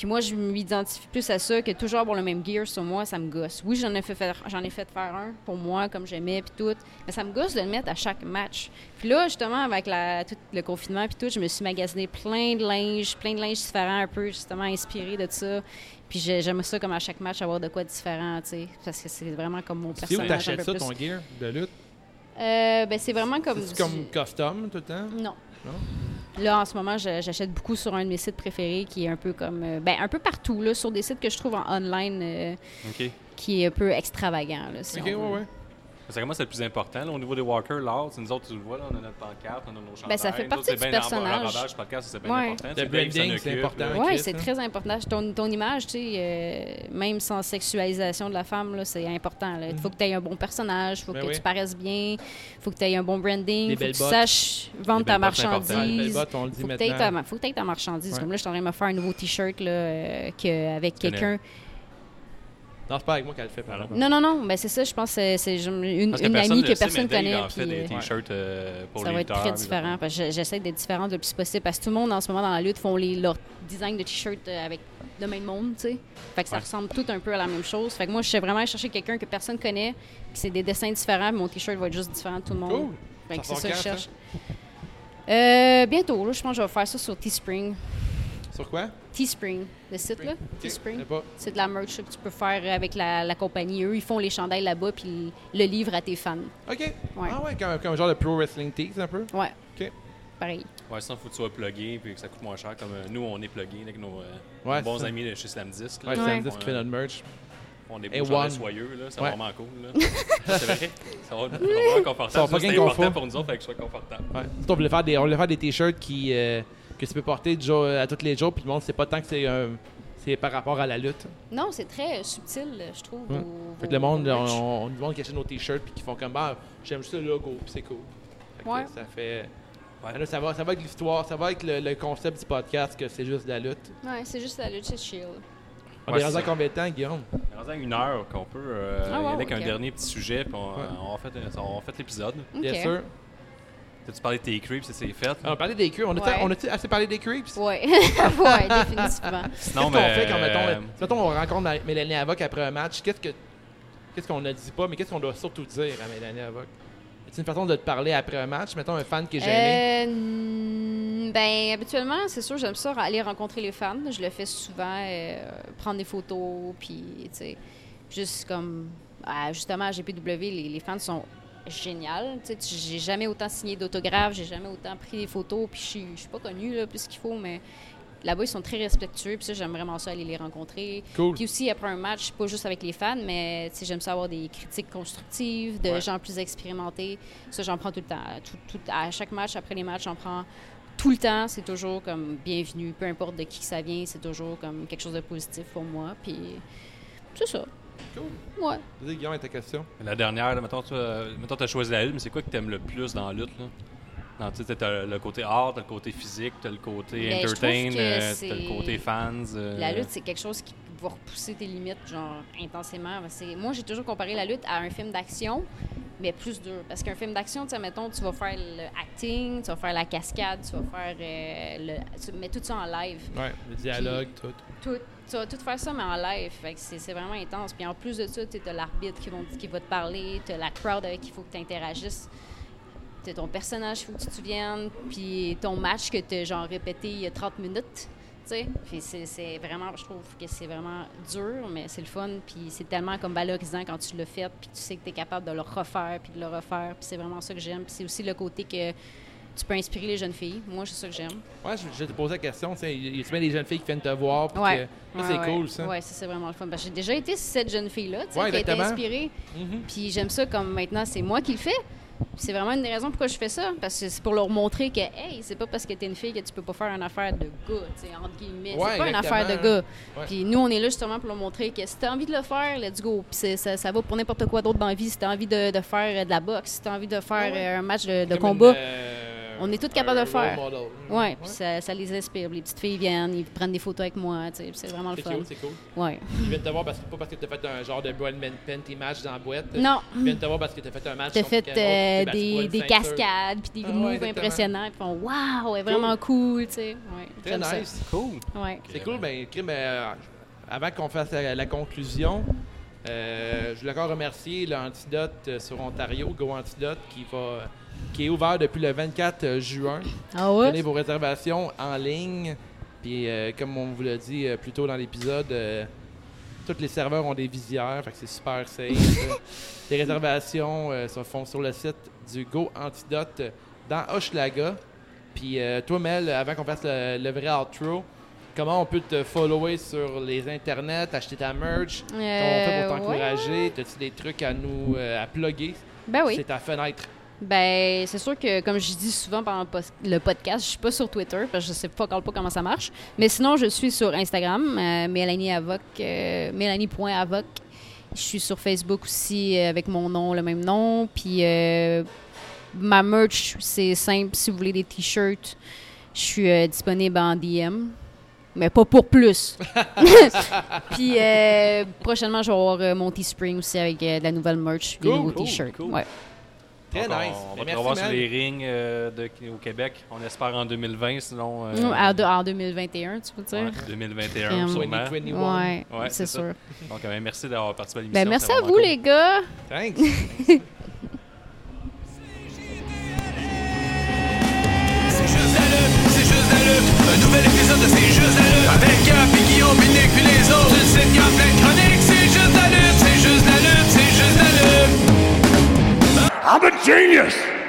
Puis moi, je m'identifie plus à ça que toujours avoir le même gear sur moi, ça me gosse. Oui, j'en ai fait faire, j'en ai fait faire un pour moi, comme j'aimais, puis tout. Mais ça me gosse de le mettre à chaque match. Puis là, justement, avec la, tout le confinement, puis tout, je me suis magasiné plein de linge, plein de linge différents, un peu justement inspiré de ça. Puis j'ai- j'aime ça, comme à chaque match, avoir de quoi de différent, tu sais. Parce que c'est vraiment comme mon Tu sais où personnage. t'achètes ça, plus. ton gear de lutte? Euh, ben, c'est vraiment comme. C'est du- comme custom tout le temps? non. Non? Là, en ce moment, j'achète beaucoup sur un de mes sites préférés qui est un peu comme. euh, ben, un peu partout, là, sur des sites que je trouve en online euh, qui est un peu extravagant, là, si Ok, ouais, ouais. C'est comment c'est le plus important là, au niveau des walkers, l'art? c'est Nous autres, tu le vois, là, on a notre pancarte, on a nos chandails. Ben, ça fait partie autres, du personnage. Rodage, podcast, c'est bien Ouais. important. Le branding, c'est important. Oui, c'est hein. très important. Ton, ton image, tu sais, euh, même sans sexualisation de la femme, là, c'est important. là. Il faut que tu aies un bon personnage, il faut Ben que oui. tu paraisses bien, il faut que tu aies un bon branding, il faut que tu bottes. saches vendre ta marchandise. dit faut que tu aies ta, que marchandise. Comme là, je suis en train de me faire un nouveau T-shirt là, euh, que, avec quelqu'un. Non, c'est pas avec moi qu'elle le fait, par exemple. Non, non, non, ben c'est ça, je pense que c'est- une, amie que personne Dave, connaît. en fait puis, des euh, t-shirts euh, pour ça les va être très différent. j'essaie d'être différente le plus possible. Parce que tout le monde en ce moment dans la lutte font les, leur design de t-shirt euh, avec le même monde, tu sais. Fait que ça Ouais. ressemble tout un peu à la même chose. Fait que moi, je sais vraiment chercher quelqu'un que personne connaît, puis c'est des dessins différents, puis mon t-shirt va être juste différent de tout le monde. Cool. Fait que Ça c'est ça que je cherche. Euh, bientôt, là, je pense que je vais faire ça sur Teespring. Sur quoi? Teespring, le site, là. Teespring. C'est de la merch que tu peux faire avec la, la compagnie. Eux, ils font les chandails là-bas, puis le livrent à tes fans. Ok. Ouais. Ah ouais, comme, comme genre de pro wrestling tees un peu? Ouais. Ok. Pareil. Ouais, il faut que tu sois plugué puis que ça coûte moins cher. Comme euh, nous, on est plugués avec nos, euh, Ouais, nos bons ça. amis de chez Slam Disc. Ouais, là. disque qui fait notre merch. On est beaux soyeux, là. C'est Ouais. vraiment cool, là. Ça, c'est vrai. Ça va, ça va vraiment Ça confortable. va Ça, pas C'est important pour nous autres, fait que je sois confortable. Ouais. Nous, on voulait faire des, on voulait faire des t-shirts qui, euh, que tu peux porter du jour- à tous les jours, puis le monde, c'est pas tant que c'est un- c'est par rapport à la lutte. Non, c'est très euh, subtil, je trouve. Ouais. Fait que le monde, on, merch. on, du monde qui achète nos t-shirts puis qui font comme bah j'aime juste le logo puis c'est cool. Fait que Ouais. Ça fait. Ouais. Là, ça va, ça va avec l'histoire, ça va avec le, le concept du podcast que c'est juste de la lutte. Ouais, c'est juste la lutte, c'est chill. On Ouais, est rendu à combien de temps, Guillaume? On est rendu à une heure qu'on peut euh, Ah, y aller wow, avec un dernier petit sujet, puis on, Ouais. on va faire, on faire l'épisode. Bien sûr. Peux-tu parler de tes creeps? C'est fait? On a parlé des creeps. On a, Ouais. on a assez parlé des creeps? Ouais, ouais, définitivement. Sinon, Qu'est-ce qu'on mais, fait quand, mettons, euh, mettons, on rencontre Mélanie Avoc après un match? Qu'est-ce que qu'est-ce qu'on ne dit pas, mais qu'est-ce qu'on doit surtout dire à Mélanie Avoc? C'est une façon de te parler après un match? Mettons un fan qui est gêné. Euh, ben, habituellement, c'est sûr, j'aime ça aller rencontrer les fans. Je le fais souvent, euh, prendre des photos, puis, tu sais, juste comme, ah, justement, à GPW, les, les fans sont géniales. Tu sais, j'ai jamais autant signé d'autographes, j'ai jamais autant pris des photos, puis je suis- je suis pas connue, là, plus qu'il faut, mais là-bas, ils sont très respectueux, puis ça, j'aime vraiment ça, aller les rencontrer. Cool. Puis aussi, après un match, pas juste avec les fans, mais j'aime ça avoir des critiques constructives de Ouais. gens plus expérimentés. Ça, j'en prends tout le temps. Tout, tout- à chaque match, après les matchs, j'en prends tout le temps. C'est toujours comme bienvenue. Peu importe de qui ça vient, c'est toujours comme quelque chose de positif pour moi. Puis c'est ça. Cool. Ouais. Vas-y, Guillaume, ta question. La dernière, là, mettons, tu as choisi la lutte, mais c'est quoi que tu aimes le plus dans la lutte? Là? Non, tu sais, t'as le côté art, t'as le côté physique, t'as le côté Ben, entertain, euh, t'as le côté fans. euh, La lutte, c'est quelque chose qui va repousser tes limites, genre, intensément. Moi, j'ai toujours comparé la lutte à un film d'action, mais plus dur. Parce qu'un film d'action, tu sais, mettons, tu vas faire le acting, tu vas faire la cascade, tu vas faire euh, le... Tu mets tout ça en live. Ouais, le dialogue, tout. Tout, tu vas tout faire ça, mais en live. C'est vraiment intense. Puis en plus de ça, tu as l'arbitre qui, qui va te parler, tu la crowd avec qui il faut que tu interagisses. Tu ton personnage, il faut que tu te souviennes. Puis ton match que tu as genre répété il y a 30 minutes. Puis c'est vraiment, je trouve que c'est vraiment dur, mais c'est le fun. Puis c'est tellement comme valorisant quand tu l'as fait, puis tu sais que tu es capable de le refaire, puis de le refaire. Puis c'est vraiment ça que j'aime. Puis c'est aussi le côté que tu peux inspirer les jeunes filles. Moi, c'est ça que j'aime. Ouais, je, je te posais la question. Il y a des jeunes filles qui viennent te voir. puis Ouais. que- ça, c'est ouais. cool, ça. Ouais, ça, c'est vraiment le fun. Parce que j'ai déjà été cette jeune fille-là, tu sais, Ouais, qui a été inspirée. Mhm. Puis j'aime ça comme maintenant, c'est moi qui le fais. C'est vraiment une des raisons pourquoi je fais ça. Parce que c'est pour leur montrer que, hey, c'est pas parce que t'es une fille que tu peux pas faire une affaire de gars, tu sais, entre guillemets. C'est pas une affaire de gars. Puis nous, on est là justement pour leur montrer que si t'as envie de le faire, let's go. Puis c'est- ça, ça va pour n'importe quoi d'autre dans la vie. Si t'as envie de, de faire de la boxe, si t'as envie de faire un match de, combat. une, euh, On est toutes capables de le faire. role model. Ouais, puis ça, ça les inspire. Les petites filles viennent, ils prennent des photos avec moi, tu sais, puis c'est vraiment le C'est fun. cool, c'est cool. Ouais. Ils viennent te voir parce que, pas parce que t'as fait un genre de Brad Penty match dans la boîte. Non. Ils viennent te voir parce que t'as fait un match T'as contre fait euh, tu des, des cascades puis des Ah moves impressionnants. Puis ils font Waouh, elle est vraiment cool, tu sais. Ouais, Très ça. nice. Cool. Ouais. C'est cool, ben, Kim, euh, avant qu'on fasse la, la conclusion, euh, je voulais encore remercier l'Antidote euh, sur Ontario, Go Antidote, qui, va, qui est ouvert depuis le 24 juin. Ah Prenez ouais? vos réservations en ligne. Puis, euh, comme on vous l'a dit euh, plus tôt dans l'épisode, euh, tous les serveurs ont des visières, fait que c'est super safe. les réservations euh, se font sur le site du Go Antidote dans Hochelaga. Puis, euh, toi, Mel, avant qu'on fasse le, le vrai outro, comment on peut te follower sur les internets, acheter ta merch? Comment on fait pour Euh, t'encourager? T'as-tu des trucs à nous euh, à plugger? Ben oui. C'est ta fenêtre. Ben, c'est sûr que, comme je dis souvent pendant le podcast, je suis pas sur Twitter parce que je sais pas, encore pas comment ça marche. Mais sinon, je suis sur Instagram, euh, Mélanie Avoc, euh, Mélanie.avoc. Je suis sur Facebook aussi euh, avec mon nom, le même nom. Puis ma merch, c'est simple. Si vous voulez des t-shirts, je suis disponible en DM. Mais pas pour plus. Puis euh, prochainement, je vais avoir euh, mon Teespring aussi avec euh, de la nouvelle merch, des Cool, nouveaux cool, t-shirts. cool. Ouais. Très Donc, nice. On, va te merci, revoir sur les rings euh, de- au Québec. On espère en 2020, sinon. En, en 2021, tu peux dire? ouais, 2021, Crème. sûrement. 2021. Ouais, Ouais, c'est ça. sûr. Donc, euh, merci d'avoir participé à l'émission. Ben, merci c'est à vous, cool. les gars. Thanks. Un nouvel épisode de C'est juste la lutte. Avec Gap et Guillaume, Binic puis les autres. Une sitcom plein de chroniques. C'est juste la lutte, c'est juste la lutte, c'est juste la lutte. I'm a genius!